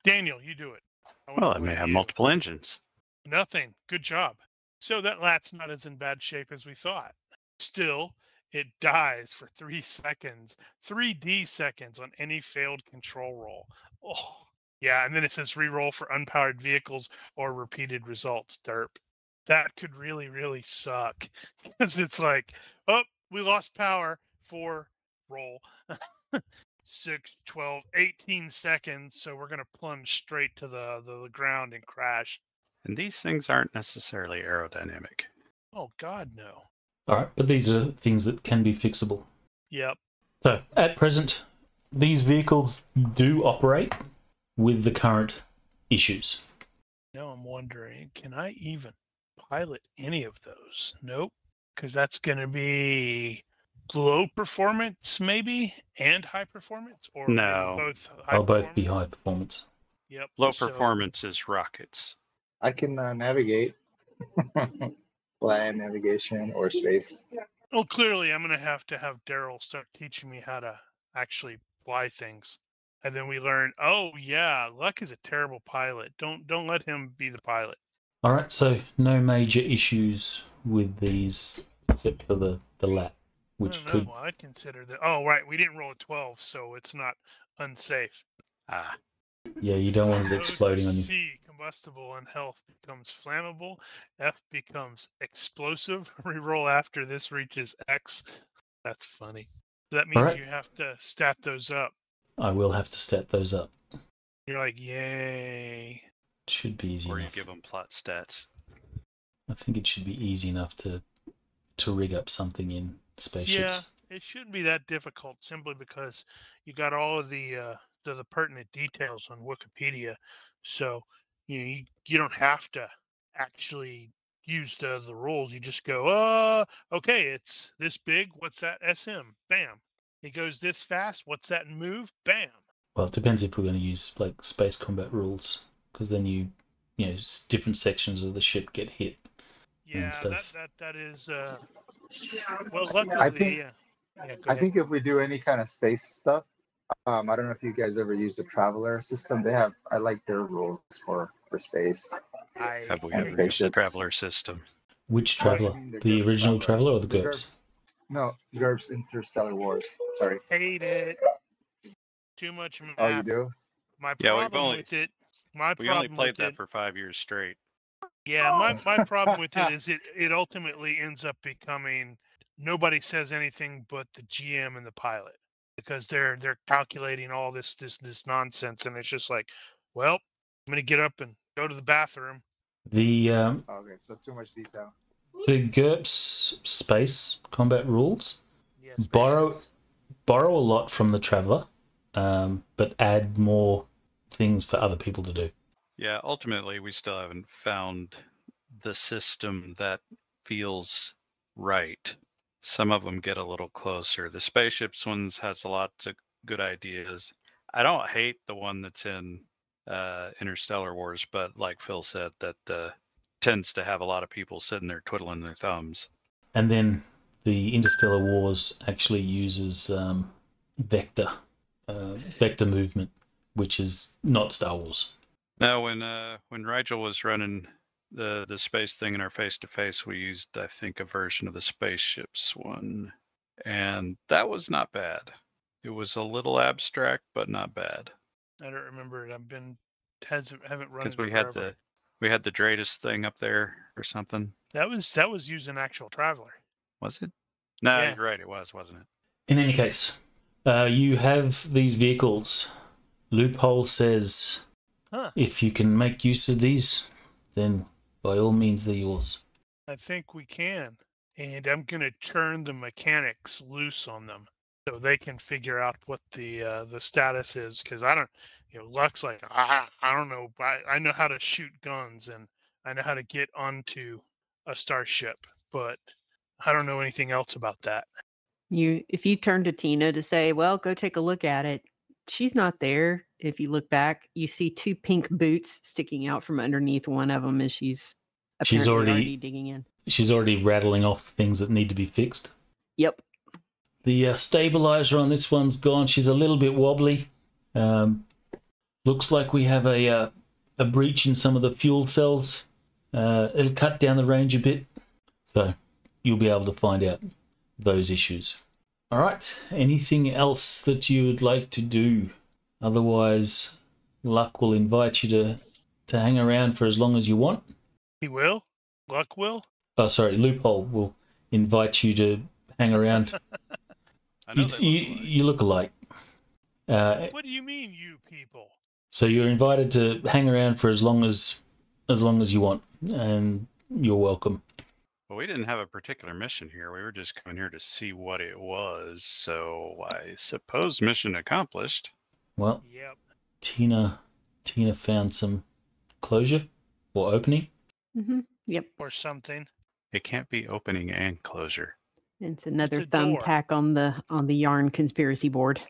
Daniel, you do it. I Well, it with may have you. multiple engines. Nothing. Good job. So that lat's not as in bad shape as we thought. Still, it dies for three seconds, 3D seconds on any failed control roll. Oh, yeah. And then it says reroll for unpowered vehicles or repeated results. Derp. That could really, really suck <laughs> because it's like, oh, we lost power for roll. <laughs> 6, 12, 18 seconds. So we're going to plunge straight to the, the, the ground and crash. And these things aren't necessarily aerodynamic. Oh, God, no. All right. But these are things that can be fixable. Yep. So at present, these vehicles do operate with the current issues. Now I'm wondering, can I even pilot any of those? Nope. Because that's going to be low performance, maybe, and high performance, or No. both. High They'll both be high performance. Yep. Low so- performance is rockets. I can uh, navigate, <laughs> fly navigation or space. Well, clearly, I'm going to have to have Daryl start teaching me how to actually fly things, and then we learn. Oh yeah, Luck is a terrible pilot. Don't don't let him be the pilot. All right. So no major issues with these except for the the lat, which I could know. I'd consider that. Oh right, we didn't roll a 12, so it's not unsafe. Ah, yeah you don't want it exploding on you. C combustible and health becomes flammable. F becomes explosive. <laughs> Reroll after this reaches X. That's funny. That means Alright. you have to stat those up. I will have to stat those up. You're like, yay. Should be easy or you give them plot stats. I think it should be easy enough to to rig up something in spaceships. Yeah, it shouldn't be that difficult simply because you got all of the uh, the, the pertinent details on Wikipedia. So you know, you, you don't have to actually use the the rules. You just go, uh, okay, it's this big. What's that SM? Bam. It goes this fast. What's that move? Bam. Well, it depends if we're going to use like space combat rules, because then you, you know, different sections of the ship get hit. Yeah, that stuff. that that is. Uh, well, luckily, I think- yeah. Yeah, I think if we do any kind of space stuff, um, I don't know if you guys ever used the Traveller system. They have, I like their rules for for space. I Have we ever used the traveller system? Which traveller? mean The, GURPS original traveller or the The GURPS? No, GURPS Interstellar Wars. Sorry. hate it. Too much math. Oh, you do? My Yeah, we've problem only- with it. My We only played that it, for five years straight. Yeah, my, <laughs> my problem with it is it it ultimately ends up becoming nobody says anything but the GM and the pilot because they're they're calculating all this this this nonsense and it's just like, well, I'm gonna get up and go to the bathroom. The um, Okay, so too much detail. The GURPS space combat rules Yeah, Borrow- borrow a lot from the traveller, um, but add more things for other people to do. Yeah, ultimately, we still haven't found the system that feels right. some of them get a little closer. The spaceships ones has a lot of good ideas. I don't hate the one that's in uh, Interstellar Wars, but like Phil said, that uh, tends to have a lot of people sitting there twiddling their thumbs. And then the Interstellar Wars actually uses um, vector, uh, vector movement, which is not Star Wars. Now, when uh, when Rigel was running the the space thing in our face to face, we used I think a version of the spaceships one, and that was not bad. It was a little abstract, but not bad. I don't remember it. I've been hasn't haven't run Because it we had forever. the we had the Dratus thing up there or something. that was that was using actual traveller. Was it? No, Yeah. you're right. It was, wasn't it? In any case, uh, you have these vehicles. Loophole says Huh. if you can make use of these, then by all means they're yours. I think we can. And I'm gonna turn the mechanics loose on them so they can figure out what the uh, the status is. Because I don't, you know, Luck's like I I don't know. I, I know how to shoot guns and I know how to get onto a starship, but I don't know anything else about that. You if you turn to Tina to say, "Well, go take a look at it." She's not there. If you look back, you see two pink boots sticking out from underneath one of them as she's She's apparently already- digging in. She's already rattling off things that need to be fixed. Yep. The uh, stabilizer on this one's gone. She's a little bit wobbly. Um, looks like we have a uh, a breach in some of the fuel cells. Uh, it'll cut down the range a bit, so you'll be able to find out those issues. All right. Anything else that you would like to do? Otherwise, luck will invite you to to hang around for as long as you want. He will. Luck will. Oh, sorry. Loophole will invite you to hang around. <laughs> I know you, they you, look alike. you look alike. Uh, What do you mean, you people? so you're invited to hang around for as long as as long as you want, and you're welcome. Well, we didn't have a particular mission here. We were just coming here to see what it was. So I suppose mission accomplished. Well, Yep. Tina, Tina found some closure or opening. hmm Yep. Or something. It can't be opening and closure. It's another a thumbtack on the on the yarn conspiracy board.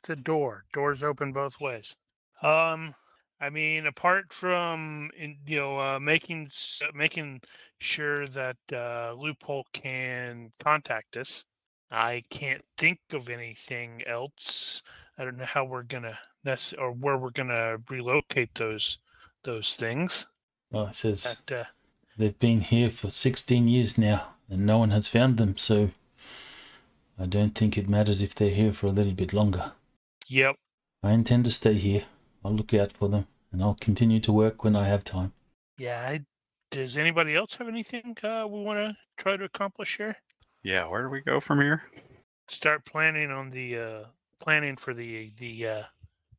It's a door. Doors open both ways. Um, I mean, apart from in, you know uh, making s- making sure that uh, loophole can contact us, I can't think of anything else. I don't know how we're gonna nec- or where we're gonna relocate those those things. Oh, it says That uh, they've been here for 16 years now, and no one has found them. So I don't think it matters if they're here for a little bit longer. yep. I intend to stay here. I'll look out for them, and I'll continue to work when I have time. Yeah. I, does anybody else have anything uh, we want to try to accomplish here? Yeah, where do we go from here? start planning on the uh planning for the the uh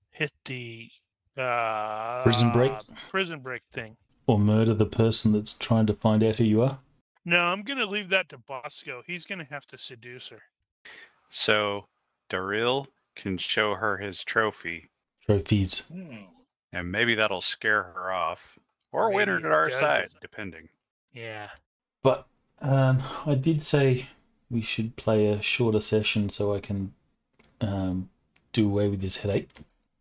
hit the uh Prison break? prison break thing Or murder the person that's trying to find out who you are. no i'm gonna leave that to bosco he's gonna have to seduce her So Daryl can show her his trophy, Trophies. and maybe that'll scare her off, or win her to our doesn't. side, depending. yeah But um, I did say we should play a shorter session so I can um, do away with this headache.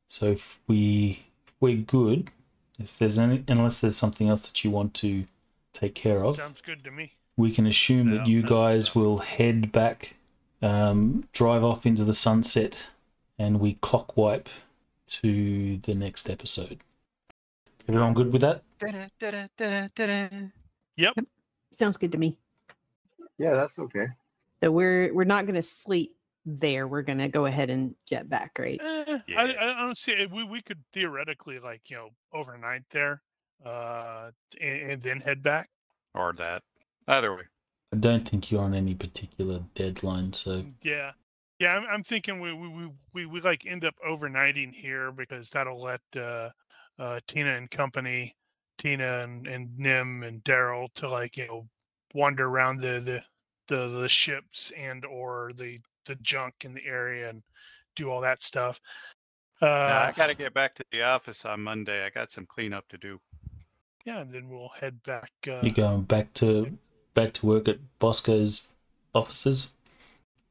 So if we if we're good, if there's any, unless there's something else that you want to take care of, sounds good to me we can assume that you guys will head back, um, drive off into the sunset, and we clock wipe to the next episode. Everyone good with that? Yep. Sounds good to me. Yeah, that's okay. So we're we're not going to sleep there. We're going to go ahead and jet back, right? Eh, Yeah. I, I don't see we, we could theoretically like you know overnight there uh and, and then head back or that. Either way. I don't think you're on any particular deadline, so Yeah, yeah. I'm, I'm thinking we, we we we we like end up overnighting here because that'll let uh, uh, Tina and company, Tina and, and Nim and Daryl to like you know wander around the the the, the ships and or the the junk in the area and do all that stuff. Uh, Now, I got to get back to the office on Monday. I got some cleanup to do. yeah, and then we'll head back. Uh, you're going back to back to work at Bosco's offices.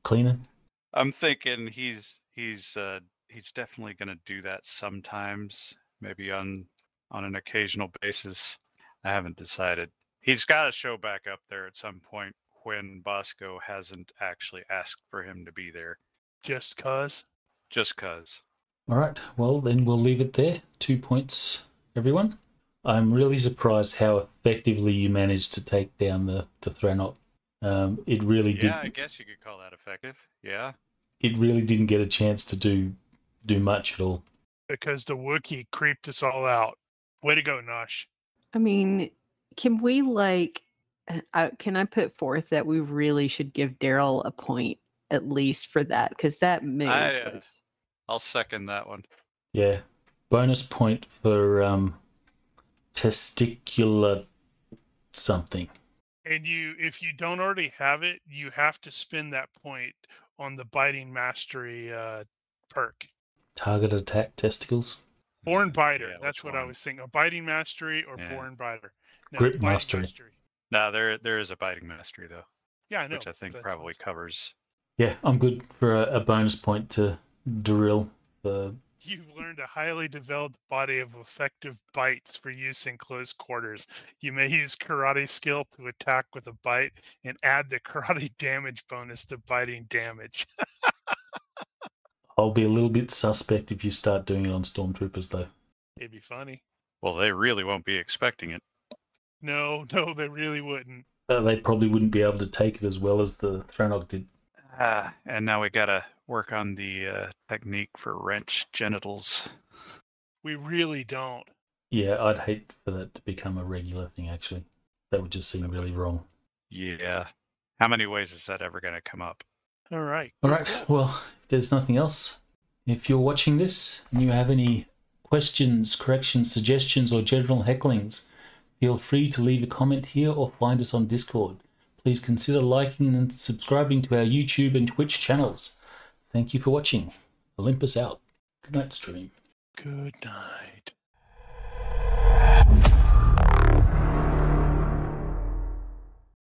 cleaning? I'm thinking he's he's uh he's definitely going to do that sometimes, maybe on on an occasional basis. I haven't decided. He's got to show back up there at some point when Bosco hasn't actually asked for him to be there, Just cause. just cause. All right. Well, then we'll leave it there. Two points, everyone. I'm really surprised how effectively you managed to take down the the Thranok. Um, it really did. Yeah, I guess you could call that effective. Yeah. It really didn't get a chance to do do much at all. because the Wookiee creeped us all out. Way to go, Nosh. I mean, can we like? uh, I, can I put forth that we really should give Daryl a point at least for that because that move I, uh, was I'll second that one. Yeah. Bonus point for um, testicular something. And you, if you don't already have it, you have to spend that point on the biting mastery uh, perk. Target attack testicles. Born biter. Yeah, That's which what I was thinking. A biting mastery or Yeah. born biter. No, Grip biting mastery. No, there there is a biting mastery though, Yeah, I know. which I think but- probably covers. Yeah, I'm good for a, a bonus point to drill the. You've learned a highly developed body of effective bites for use in close quarters. You may use karate skill to attack with a bite and add the <laughs> karate damage bonus to biting damage. <laughs> I'll be a little bit suspect if you start doing it on stormtroopers, though. It'd be funny. Well, they really won't be expecting it. No, <laughs> no, they really wouldn't. Uh, they probably wouldn't be able to take it as well as the Thranok did. Ah, and now we gotta work on the uh, technique for wrench genitals. We really don't. Yeah, I'd hate for that to become a regular thing. Actually, that would just seem really wrong. Yeah. How many ways is that ever gonna come up? All right. All right. Well, if there's nothing else, if you're watching this and you have any questions, corrections, suggestions, or general hecklings, feel free to leave a comment here or find us on Discord. Please consider liking and subscribing to our YouTube and Twitch channels. Thank you for watching. Olympus out. Good night, stream. Good night.